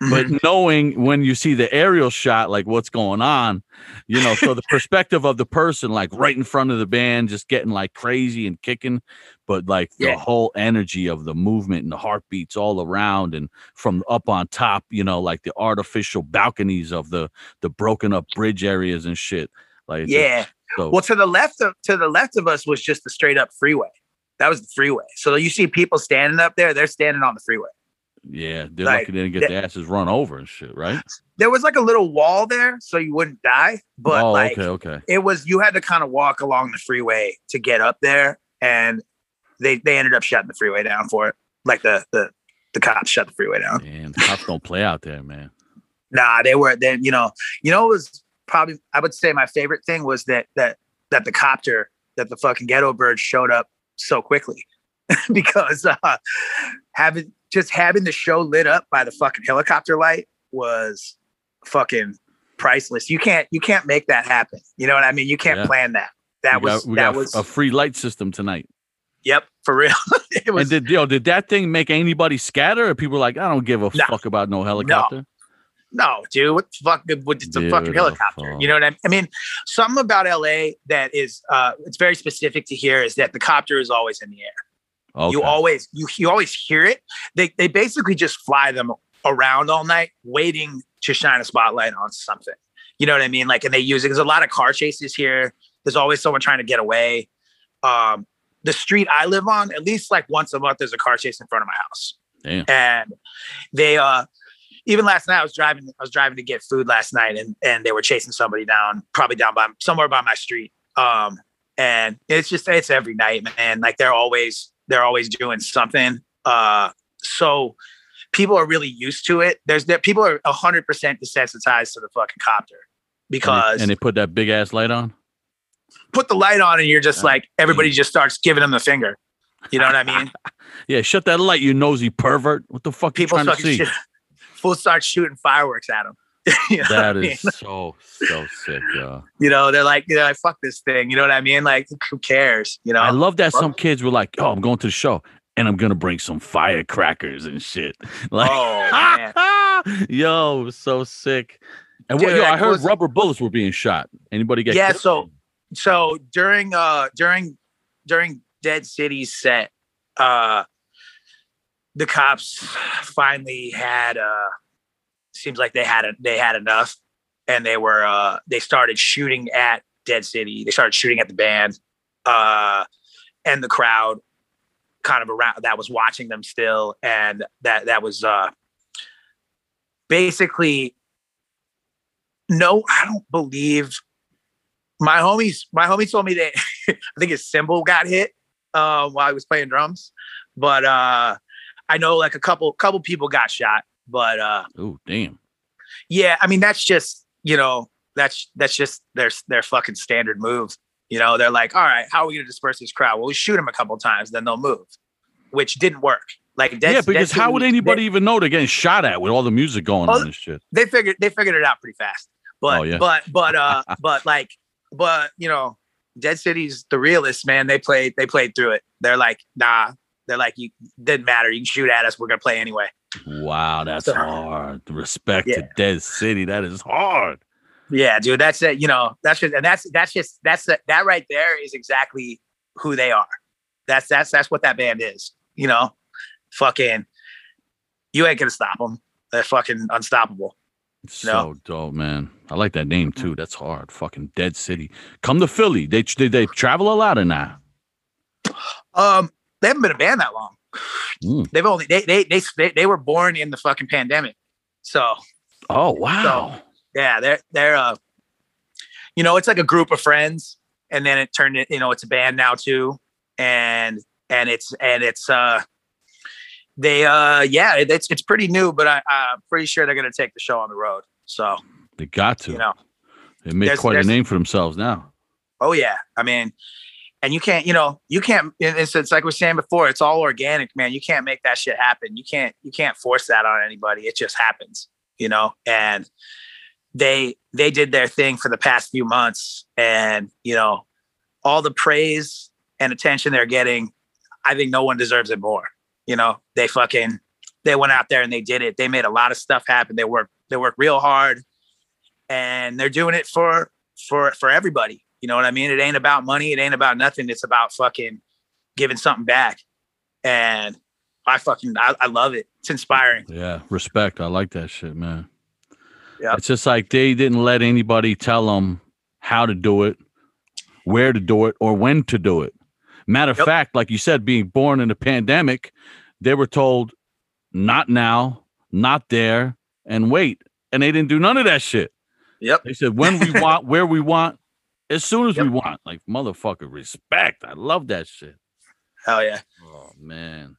But Mhm. knowing when you see the aerial shot, like what's going on, you know, so the <laughs> perspective of the person, like right in front of the band, just getting like crazy and kicking, but like the whole energy of the movement and the heartbeats all around and from up on top, you know, like the artificial balconies of the the broken up bridge areas and shit. Like, just yeah. so Well, to the left of to the left of us was just the straight up freeway. That was the freeway. So you see people standing up there, they're standing on the freeway. Yeah, they're Like, lucky they didn't get their asses run over and shit, right? There was like a little wall there, so you wouldn't die. But oh, like okay, okay. it was you had to kind of walk along the freeway to get up there. And they they ended up shutting the freeway down for it. Like the the the cops shut the freeway down. Man, cops don't play out there, man. Nah, they were then, you know, you know, it was probably I would say my favorite thing was that that that the copter that the fucking ghetto bird showed up so quickly <laughs> because uh having just having the show lit up by the fucking helicopter light was fucking priceless. You can't you can't make that happen. You know what I mean? You can't Yeah. plan that. That we was got, that was a free light system tonight. Yep, for real. <laughs> it was and did yo, did that thing make anybody scatter? Or people like, I don't give a No. fuck about no helicopter. No, dude, what the fuck? It's a fucking helicopter. You know what I mean? I mean, something about LA that is uh it's very specific to here is that the copter is always in the air. Okay. You always you you always hear it. They they basically just fly them around all night, waiting to shine a spotlight on something. You know what I mean? Like, and they use it. There's a lot of car chases here. There's always someone trying to get away. Um, the street I live on, at least like once a month, there's a car chase in front of my house. Damn. And they uh even last night I was driving I was driving to get food last night and and they were chasing somebody down, probably down by somewhere by my street. Um and it's just it's every night, man. Like they're always they're always doing something. Uh so people are really used to it. There's that people are hundred percent desensitized to the fucking copter And they- because and they put that big ass light on. Put the light on and you're just Yeah. like everybody mm. just starts giving them the finger. You know what I mean? <laughs> Yeah, shut that light, you nosy pervert. What the fuck People you trying to see? shoot, full start shooting fireworks at them. <laughs> you know what I mean? is so so sick. Yeah. you know, they're like, you know, fuck this thing. You know what I mean? Like, who cares? You know? I love that some kids were like, "Oh, I'm going to the show, and I'm gonna bring some firecrackers and shit." <laughs> Like, oh yo, so sick. And what? Yo, I I heard was- rubber bullets were being shot. Anybody get? Yeah, killed? so so during uh during during Dead City's set, uh the cops finally had uh seems like they had a, they had enough and they were uh they started shooting at Dead City. They started shooting at the band. Uh and the crowd kind of around that was watching them still and that that was uh basically no i don't believe my homies my homies told me that <laughs> i think his cymbal got hit uh, while he was playing drums but uh i know like a couple couple people got shot but uh oh damn. yeah i mean that's just you know that's that's just their their fucking standard move you know they're like all right how are we going to disperse this crowd well we shoot them a couple times then they'll move which didn't work like yeah, because that's how would they- anybody even know they're getting shot at with all the music going Oh, on and shit? they figured they figured it out pretty fast. But Oh, yeah. but but uh <laughs> but like but you know, Dead City's the realists, man. They played they played through it. They're like, nah. They're like, you didn't matter. You can shoot at us. We're gonna play anyway. Wow, that's So- hard. Respect to Dead City. That is hard. Yeah, dude. That's it. You know, that's just and that's that's just that's the, that right there is exactly who they are. That's that's that's what that band is. You know, fucking, you ain't gonna stop them. They're fucking unstoppable. So No. dope, man. I like that name too. That's hard. Fucking Dead City. Come to Philly. They they, they travel a lot or not? Um, they haven't been a band that long. Mm. They've only they, they they they they were born in the fucking pandemic. So Oh wow. yeah, they're they're uh, you know, it's like a group of friends, and then it turned it. You know, it's a band now too, and and it's and it's uh, they uh, yeah, it's it's pretty new, but I, I'm pretty sure they're gonna take the show on the road. So They got to. you know, they made there's- quite a name for themselves now. oh yeah, I mean. And you can't, you know, you can't. It's, it's like we are saying before. It's all organic, man. You can't make that shit happen. You can't, you can't force that on anybody. It just happens, you know. And they they did their thing for the past few months and you know all the praise and attention they're getting i think no one deserves it more you know they fucking they went out there and they did it. They made a lot of stuff happen. They work they work real hard and they're doing it for for for everybody. You know what i mean? It ain't about money. It ain't about nothing. It's about fucking giving something back. And i fucking i, I love it. It's inspiring. Yeah, respect. I like that shit, man. Yeah. It's just like they didn't let anybody tell them how to do it, where to do it, or when to do it. Matter of Yep. fact, like you said, being born in a pandemic, they were told not now, not there, and wait. And they didn't do none of that shit. yep They said when we want, where we want, as soon as we want. Like motherfucker, respect. I love that shit. hell yeah Oh man.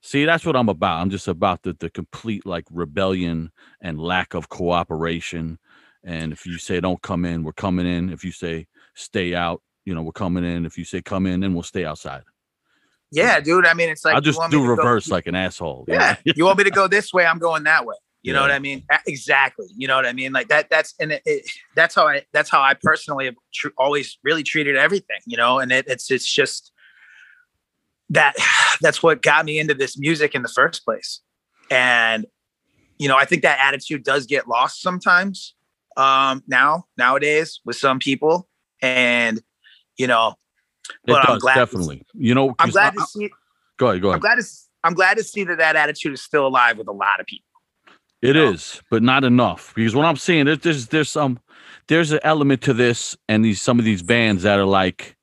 See, that's what I'm about. I'm just about the, the complete like rebellion and lack of cooperation. And if you say don't come in, we're coming in. If you say stay out, you know, we're coming in. If you say come in, then we'll stay outside. yeah dude i mean it's like I'll just do to go- reverse like an asshole. you know? yeah <laughs> you want me to go this way i'm going that way you know what i mean exactly you know what i mean like that that's and it, it, that's how i that's how i personally have tr- always really treated everything you know and it, it's it's just that <sighs> that's what got me into this music in the first place and you know, I think that attitude does get lost sometimes. Um, now nowadays with some people, and you know, It but I'm glad. definitely. You know, I'm glad I- to see. go ahead. Go ahead. I'm glad to. I'm glad to see that that attitude is still alive with a lot of people. It know? is, but not enough. Because what I'm seeing, there's there's there's some there's an element to this, and these some of these bands that are like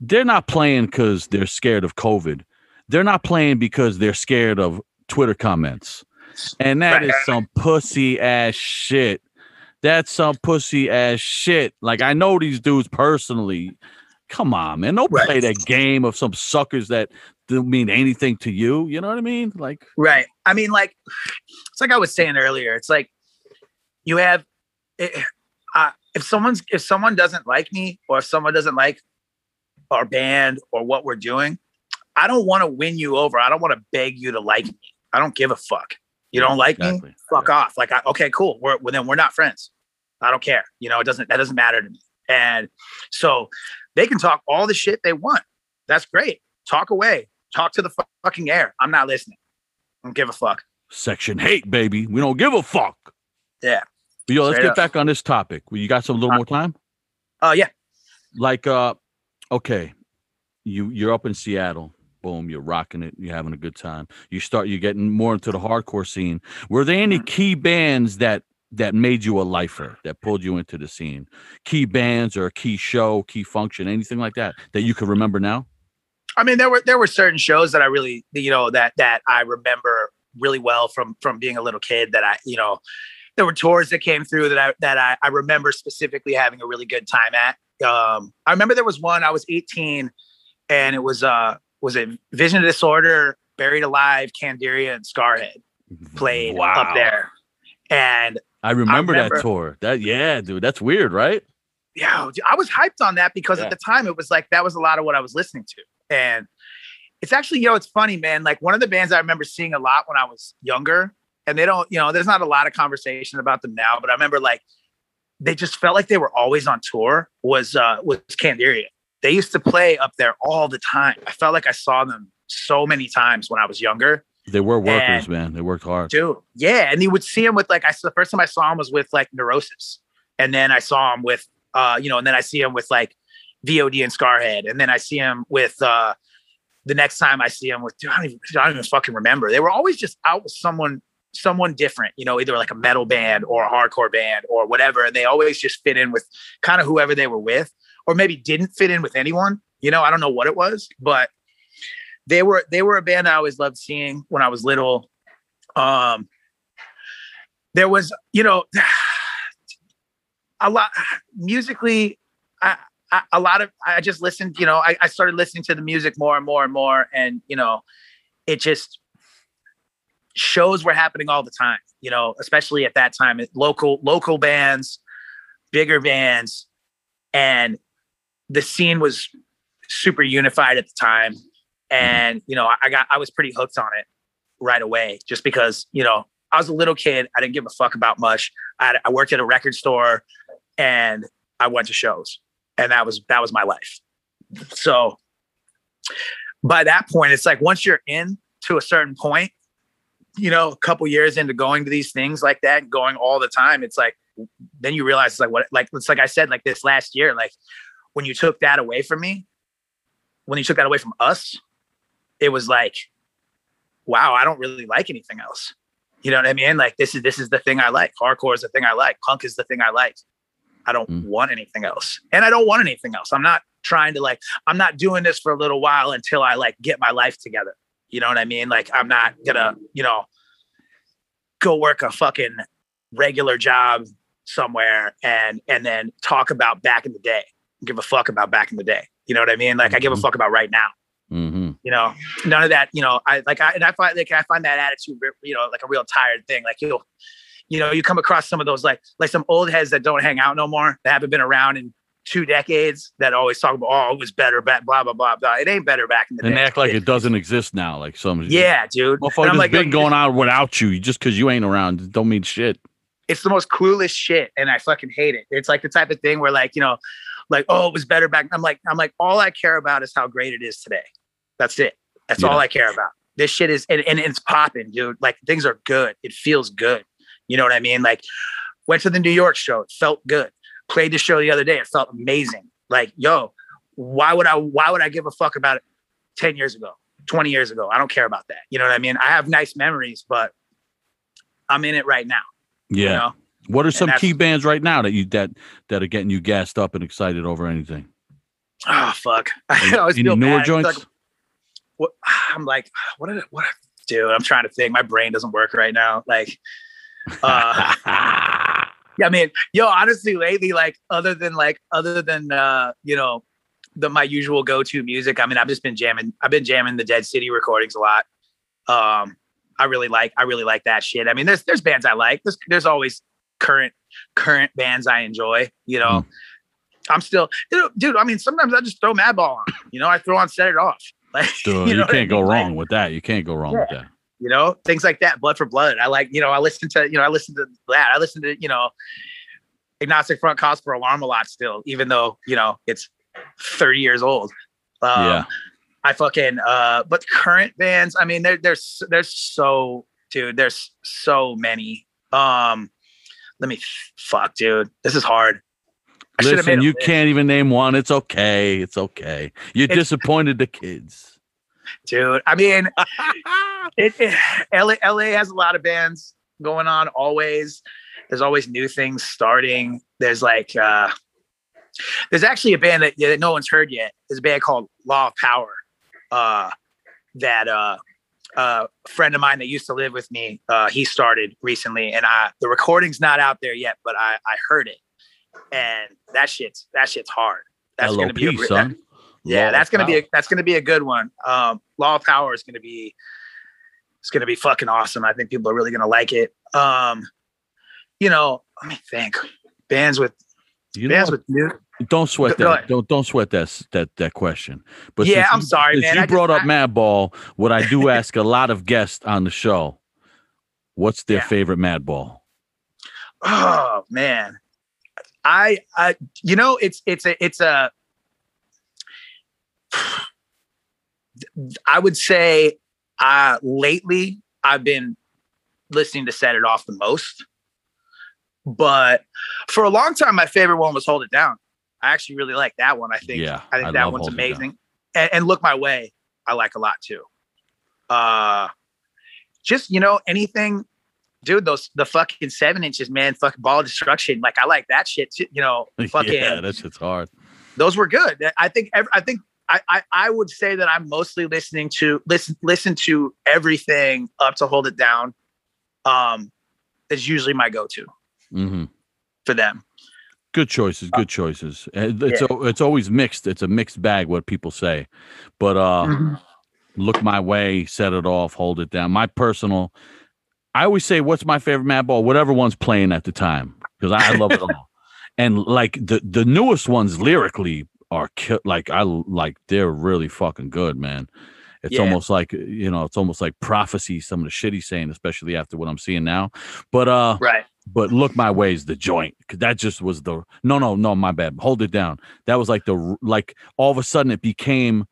they're not playing because they're scared of COVID. They're not playing because they're scared of Twitter comments. And that Right. is some pussy ass shit. That's some pussy ass shit. Like I know these dudes personally. Come on, man. Don't Right. play that game of some suckers that don't mean anything to you. You know what I mean? Like Right. I mean, like it's like I was saying earlier. It's like you have it, uh, if someone's if someone doesn't like me or if someone doesn't like our band or what we're doing, I don't want to win you over. I don't want to beg you to like me. I don't give a fuck. You don't like me? Exactly. Fuck off. Like, I, okay, cool. We're well, then we're not friends. I don't care. You know, it doesn't that doesn't matter to me. And so they can talk all the shit they want. That's great. Talk away. Talk to the fu- fucking air. I'm not listening. I don't give a fuck. Section H8, baby. We don't give a fuck. Yeah. But yo, let's Straight get up. back on this topic. You got some little Uh, more time? Oh yeah. Like, uh, okay, you you're up in Seattle. Boom, you're rocking it. You're having a good time. You start. You're getting more into the hardcore scene. Were there any Mhm. key bands that that made you a lifer that pulled you into the scene? Key bands or a key show, key function, anything like that that you can remember now? I mean, there were there were certain shows that I really, you know, that that I remember really well from from being a little kid. That I, you know, there were tours that came through that I that I, I remember specifically having a really good time at. Um, I remember there was one. I was 18, and it was uh was it Vision of Disorder, Buried Alive, Candiria, and Scarhead played Wow. up there, and I remember, remember- that tour. That yeah, dude, that's weird, right? yeah, I was hyped on that because Yeah. at the time it was like that was a lot of what I was listening to. And it's actually, you know, it's funny, man. Like one of the bands I remember seeing a lot when I was younger, and they don't, you know, there's not a lot of conversation about them now, but I remember like they just felt like they were always on tour was uh was Candiria. They used to play up there all the time. I felt like I saw them so many times when I was younger. They were workers, And- man. They worked hard. Dude, yeah, and you would see him with like I saw the first time I saw him was with like Neurosis, and then I saw him with uh you know, and then I see him with like VOD and Scarhead, and then I see him with uh the next time I see him with dude, I don't even I don't even fucking remember. They were always just out with someone someone different, you know, either like a metal band or a hardcore band or whatever, and they always just fit in with kind of whoever they were with, or maybe didn't fit in with anyone. You know, I don't know what it was, but they were they were a band I always loved seeing when I was little. Um, there was, you know, <sighs> a lot musically. I, I, a lot of I just listened. You know, I, I started listening to the music more and more and more, and you know, it just shows were happening all the time. You know, especially at that time, local local bands, bigger bands, and the scene was super unified at the time. Mm-hmm. And you know, I, got I was pretty hooked on it right away, just because you know I was a little kid. I didn't give a fuck about much. I, I worked at a record store, and I went to shows, and that was that was my life. So by that point, it's like once you're in to a certain point, you know, a couple years into going to these things like that, going all the time, it's like then you realize it's like what like it's like I said like this last year, like when you took that away from me, when you took that away from us, it was like, wow, I don't really like anything else. You know what I mean? Like this is this is the thing I like. Hardcore is the thing I like. Punk is the thing I like. I don't Mm. want anything else. And I don't want anything else. I'm not trying to like, I'm not doing this for a little while until I like get my life together. You know what I mean? Like I'm not gonna, you know, go work a fucking regular job somewhere and and then talk about back in the day. Give a fuck about back in the day. You know what I mean? Like I give a Mhm. fuck about right now Mm-hmm. You know none of that you know i like i and i find like i find that attitude you know like a real tired thing like you'll you know you come across some of those like like some old heads that don't hang out no more that haven't been around in two decades that always talk about oh it was better back blah blah blah blah it ain't better back in the And day And act like it doesn't exist now. Like some yeah dude motherfuckers I'm like, been going on without you just because you ain't around. Don't mean shit. it's the most coolest shit and i fucking hate it it's like the type of thing where like you know like oh it was better back i'm like i'm like all i care about is how great it is today that's it that's Yeah. all i care about this shit is and, and it's popping, dude. Like things are good. It feels good. You know what I mean? Like went to the New York show, it felt good. Played the show the other day, it felt amazing. Like, yo, why would I why would I give a fuck about it 10 years ago, 20 years ago? I don't care about that. You know what I mean? I have nice memories, but I'm in it right now. Yeah. You know? What are some key bands right now that you that that are getting you gassed up and excited over anything? Oh fuck. <laughs> I always any feel newer bad. Joints? like- what, <sighs> I'm like, <sighs> what did it, what dude? I'm trying to think. My brain doesn't work right now. Like, uh, <laughs> yeah, I mean, yo, honestly, lately, like, other than like, other than uh, you know, the my usual go-to music. I mean, I've just been jamming. I've been jamming the Dead City recordings a lot. Um, I really like. I really like that shit. I mean, there's there's bands I like. There's there's always current current bands I enjoy. You know, Mm. I'm still, dude, dude. I mean, sometimes I just throw Madball on. You know, I throw on Set It Off. Like, Dude, <laughs> you, know I can't go mean? Like, wrong with that. You can't go wrong with that. you know things like that blood for blood i like you know i listen to you know i listen to that i listen to you know agnostic front cause for alarm a lot still even though you know it's 30 years old um, Yeah. i fucking uh but current bands i mean there, there's there's so dude there's so many um let me fuck dude this is hard I Listen, you can't even name one. It's okay. It's okay. You disappointed the kids. dude i mean <laughs> it, it LA, LA has a lot of bands going on always. There's always new things starting. There's like uh there's actually a band that, that no one's heard yet. There's a band called Law of Power. Uh that uh uh, a friend of mine that used to live with me, uh, he started recently, and I the recording's not out there yet, but I I heard it, and that shit's that shit's hard. That's gonna be a, LOP, son. <laughs> yeah, Law that's gonna be a, that's gonna be a good one. Um, Law of Power is gonna be it's gonna be fucking awesome. I think people are really gonna like it. Um, you know, let me think. Bands with You bands with new. Don't sweat Go that. ahead. Don't don't sweat that that that question. But Yeah, I'm you- sorry, man. You I just- brought up I- Madball. What I do <laughs> ask a lot of guests on the show, what's their Yeah. favorite Madball? Oh man, I I you know it's it's a it's a. I would say, uh, lately I've been listening to Set It Off the most, but for a long time my favorite one was Hold It Down. I actually really like that one. I think Yeah, I think I that one's Hold It Down. amazing. And, and Look My Way, I like a lot too. Uh, just you know anything dude, those the fucking seven inches, man, fucking ball destruction. Like I like that shit too. You know, <laughs> fucking yeah, that shit's hard. those were good. I think I think I, I I would say that I'm mostly listening to listen listen to everything up to hold it down. Um, is usually my go-to mm-hmm. for them. Good choices. Good choices. It's a, it's always mixed. It's a mixed bag. What people say, but uh, Mm-hmm. look my way, set it off, hold it down. My personal, I always say, what's my favorite Madball? Whatever one's playing at the time, because I, I love it all. <laughs> And like the the newest ones lyrically are ki- like I like they're really fucking good, man. It's Yeah. almost like you know, it's almost like prophecy. Some of the shit he's saying, especially after what I'm seeing now. But uh, Right. but look my ways the joint 'cause that just was the no no no my bad hold it down that was like the like all of a sudden it became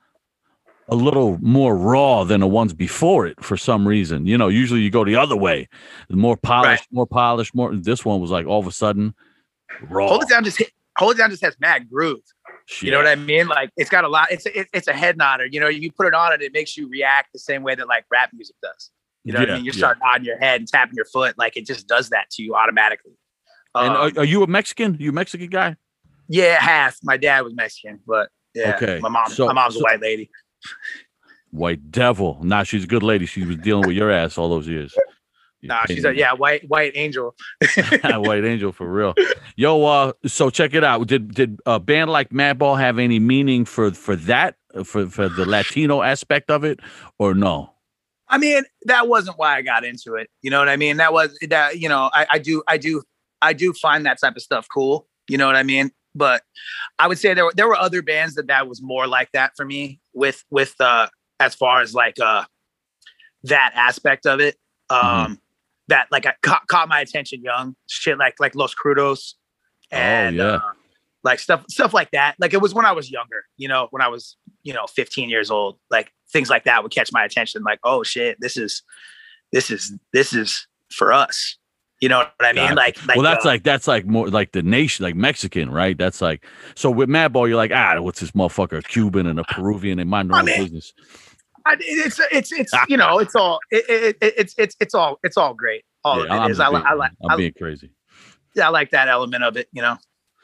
a little more raw than the ones before it for some reason you know usually you go the other way more polished more polished more this one was like all of a sudden raw Hold it down. Just hit, hold it down. Just has mad groove. You know what I mean? Like it's got a lot. It's a, it's a head nodder. You know, you put it on and it makes you react the same way that like rap music does. You know what I mean? You yeah. start nodding your head and tapping your foot. Like it just does that to you automatically. and Um, are, are you a mexican you a mexican guy yeah, half. My dad was Mexican, but yeah, Okay, my mom. so- my mom's so- a white lady. White devil nah she's a good lady she was dealing with your ass all those years You Nah, she's a yeah, white white angel. <laughs> White Angel for real. Yo, uh, so check it out. Did did a band like Madball have any meaning for for that for for the Latino aspect of it, or no? I mean, that wasn't why I got into it. You know what I mean? That was that. You know, I, I do, I do, I do find that type of stuff cool. You know what I mean? But I would say there were there were other bands that that was more like that for me. With with uh, as far as like uh, that aspect of it, um, that like I caught, caught my attention young. Shit like like Los Crudos, and yeah. uh, like stuff stuff like that. Like it was when I was younger. You know, when I was you know 15 years old like things like that would catch my attention like oh shit this is this is this is for us you know what i mean like, like well, that's uh, like that's like more like the nation, like Mexican, right? That's like so with Madball, you're like, ah, what's this motherfucker, a Cuban and a Peruvian and mind their I mean, business. I, it's it's it's you know it's all it, it, it, it's it's it's all it's all great all Yeah, of I'm it is I, being- I like I'm being crazy. yeah, I like that element of it you know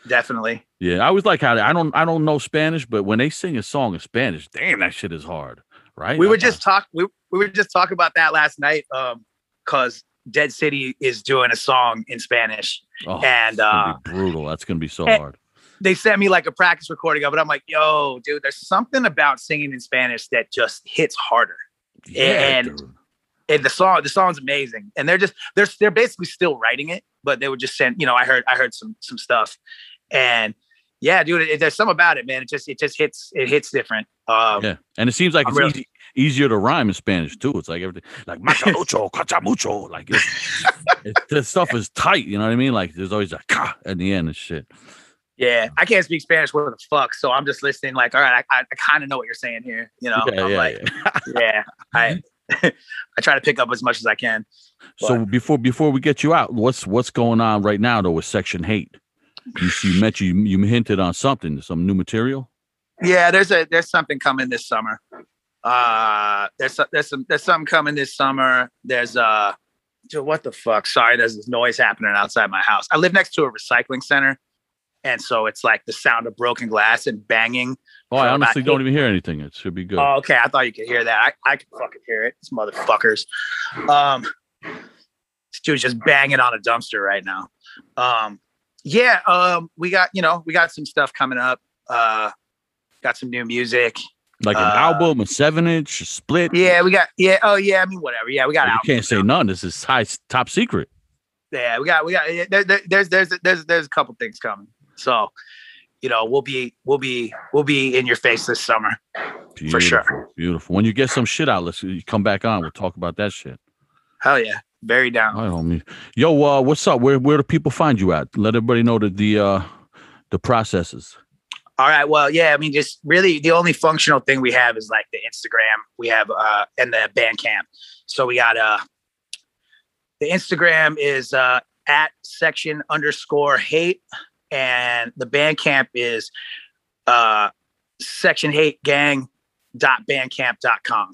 definitely Yeah, I always like how they, I don't I don't know Spanish, but when they sing a song in Spanish, damn, that shit is hard, right? we I- were just talk we, we were just talking about that last night um because dead city is doing a song in spanish. Oh, and uh brutal. That's gonna be so hard. they sent me like a practice recording of it. I'm like yo dude there's something about singing in spanish that just hits harder. Yeah, and- dude. and the song the song's amazing. And they're just they're they're basically still writing it but they would just send you know i heard i heard some some stuff. And yeah dude it, there's something about it man. It just it just hits it hits different. Um yeah, and it seems like I'm it's really- easy, easier to rhyme in Spanish too. It's like everything, like machamucho, <laughs> cachamucho, like it's, it's, this stuff is tight. You know what I mean? Like there's always a ka at the end and shit. yeah i can't speak spanish what the fuck so i'm just listening like all right i, I, I kind of know what you're saying here you know yeah, i'm yeah, like yeah. <laughs> yeah i <laughs> i try to pick up as much as i can So before before we get you out, what's what's going on right now though with Section H8? You you mentioned you, you hinted on something, some new material. Yeah, there's a there's something coming this summer. Uh there's there's some there's something coming this summer. There's uh dude, what the fuck? Sorry, there's this noise happening outside my house. I live next to a recycling center. And so it's like the sound of broken glass and banging. Oh, I honestly don't even hear anything. It should be good. Oh, okay. I thought you could hear that. I, I can fucking hear it. These motherfuckers. Um this dude's just banging on a dumpster right now. Um yeah, um, we got, you know, we got some stuff coming up. Uh got some new music. Like an uh, album, a seven inch, a split. Yeah, we got yeah. Oh yeah, I mean whatever. Yeah, we got. you can't say none. This is high top secret. Yeah, we got we got. yeah, There, there, there's there's there's there's a couple things coming. So, you know, we'll be we'll be we'll be in your face this summer. For sure. Beautiful, Beautiful. When you get some shit out, let's you come back on. We'll talk about that shit. Hell yeah, very down. All right, homie. Yo, uh, what's up? Where where do people find you at? Let everybody know that the uh the processes. All right. Well, yeah. I mean, just really the only functional thing we have is like the Instagram. We have uh and the Bandcamp. So we got uh the Instagram is uh at section underscore hate, and the Bandcamp is uh section hate gang dot bandcamp dot com.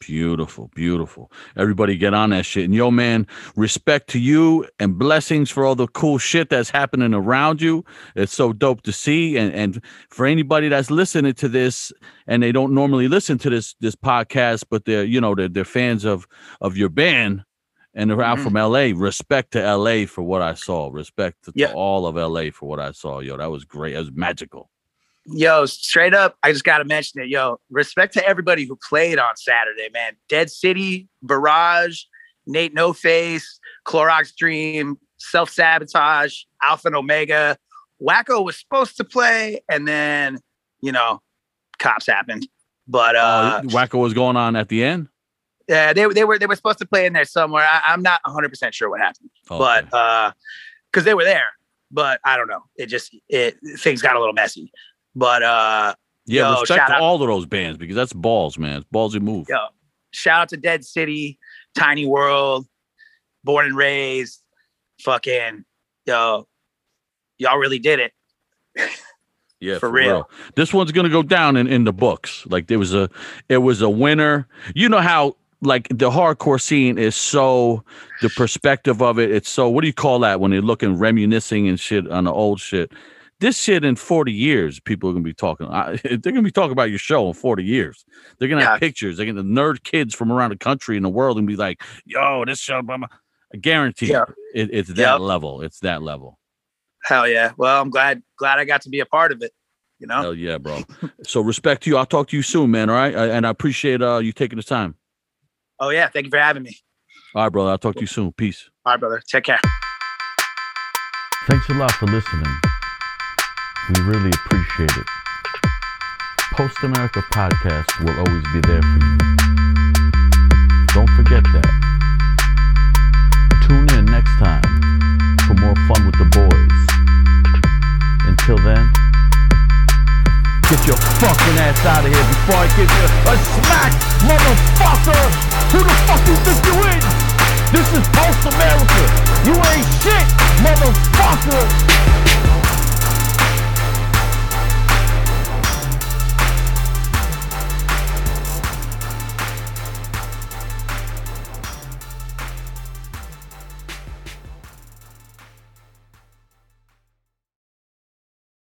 Beautiful, beautiful. Everybody get on that shit. And yo, man, respect to you and blessings for all the cool shit that's happening around you. It's so dope to see. And and for anybody that's listening to this and they don't normally listen to this this podcast, but they're you know they're, they're fans of of your band and they're out Mhm. from LA. Respect to LA for what I saw. Respect to, to all of LA for what I saw. Yo, that was great. That was magical. Yo, straight up, I just got to mention it. Yo, respect to everybody who played on Saturday, man. Dead City, Barrage, Nate No Face, Clorox Dream, Self Sabotage, Alpha and Omega. Wacko was supposed to play, and then, you know, cops happened. But uh, uh, Wacko was going on at the end. yeah, they, they were they were supposed to play in there somewhere. I, I'm not 100 percent sure what happened, Okay. but uh, because they were there, but I don't know. It just it things got a little messy. But uh, Yeah, Yo, respect shout to out- all of those bands because that's balls, man. It's ballsy move. Yo, shout out to Dead City, Tiny World, Born and Raised, fucking yo, y'all really did it. <laughs> Yeah, for real. This one's gonna go down in, in the books. Like there was a, it was a winner. You know how like the hardcore scene is so the perspective of it. It's so what do you call that when they're looking reminiscing and shit on the old shit. This shit in forty years, people are gonna be talking. I, <laughs> they're gonna be talking about your show in forty years. They're gonna have pictures. They're gonna nerd kids from around the country and the world and be like, "Yo, this show." Blah, blah. I guarantee Yeah. it, it's that Yep. level. It's that level. Hell yeah. Well, I'm glad glad I got to be a part of it. You know? Hell yeah, bro. so respect to you. I'll talk to you soon, man. All right, I, and I appreciate uh you taking the time. Oh yeah. Thank you for having me. All right, brother. I'll talk to you soon. Peace. All right, brother. Take care. Thanks a lot for listening. We really appreciate it. Post America Podcast will always be there for you. Don't forget that. Tune in next time for more fun with the boys. Until then, get your fucking ass out of here before I give you a smack, motherfucker! Who the fuck you think you is? This is post America. You ain't shit, motherfucker!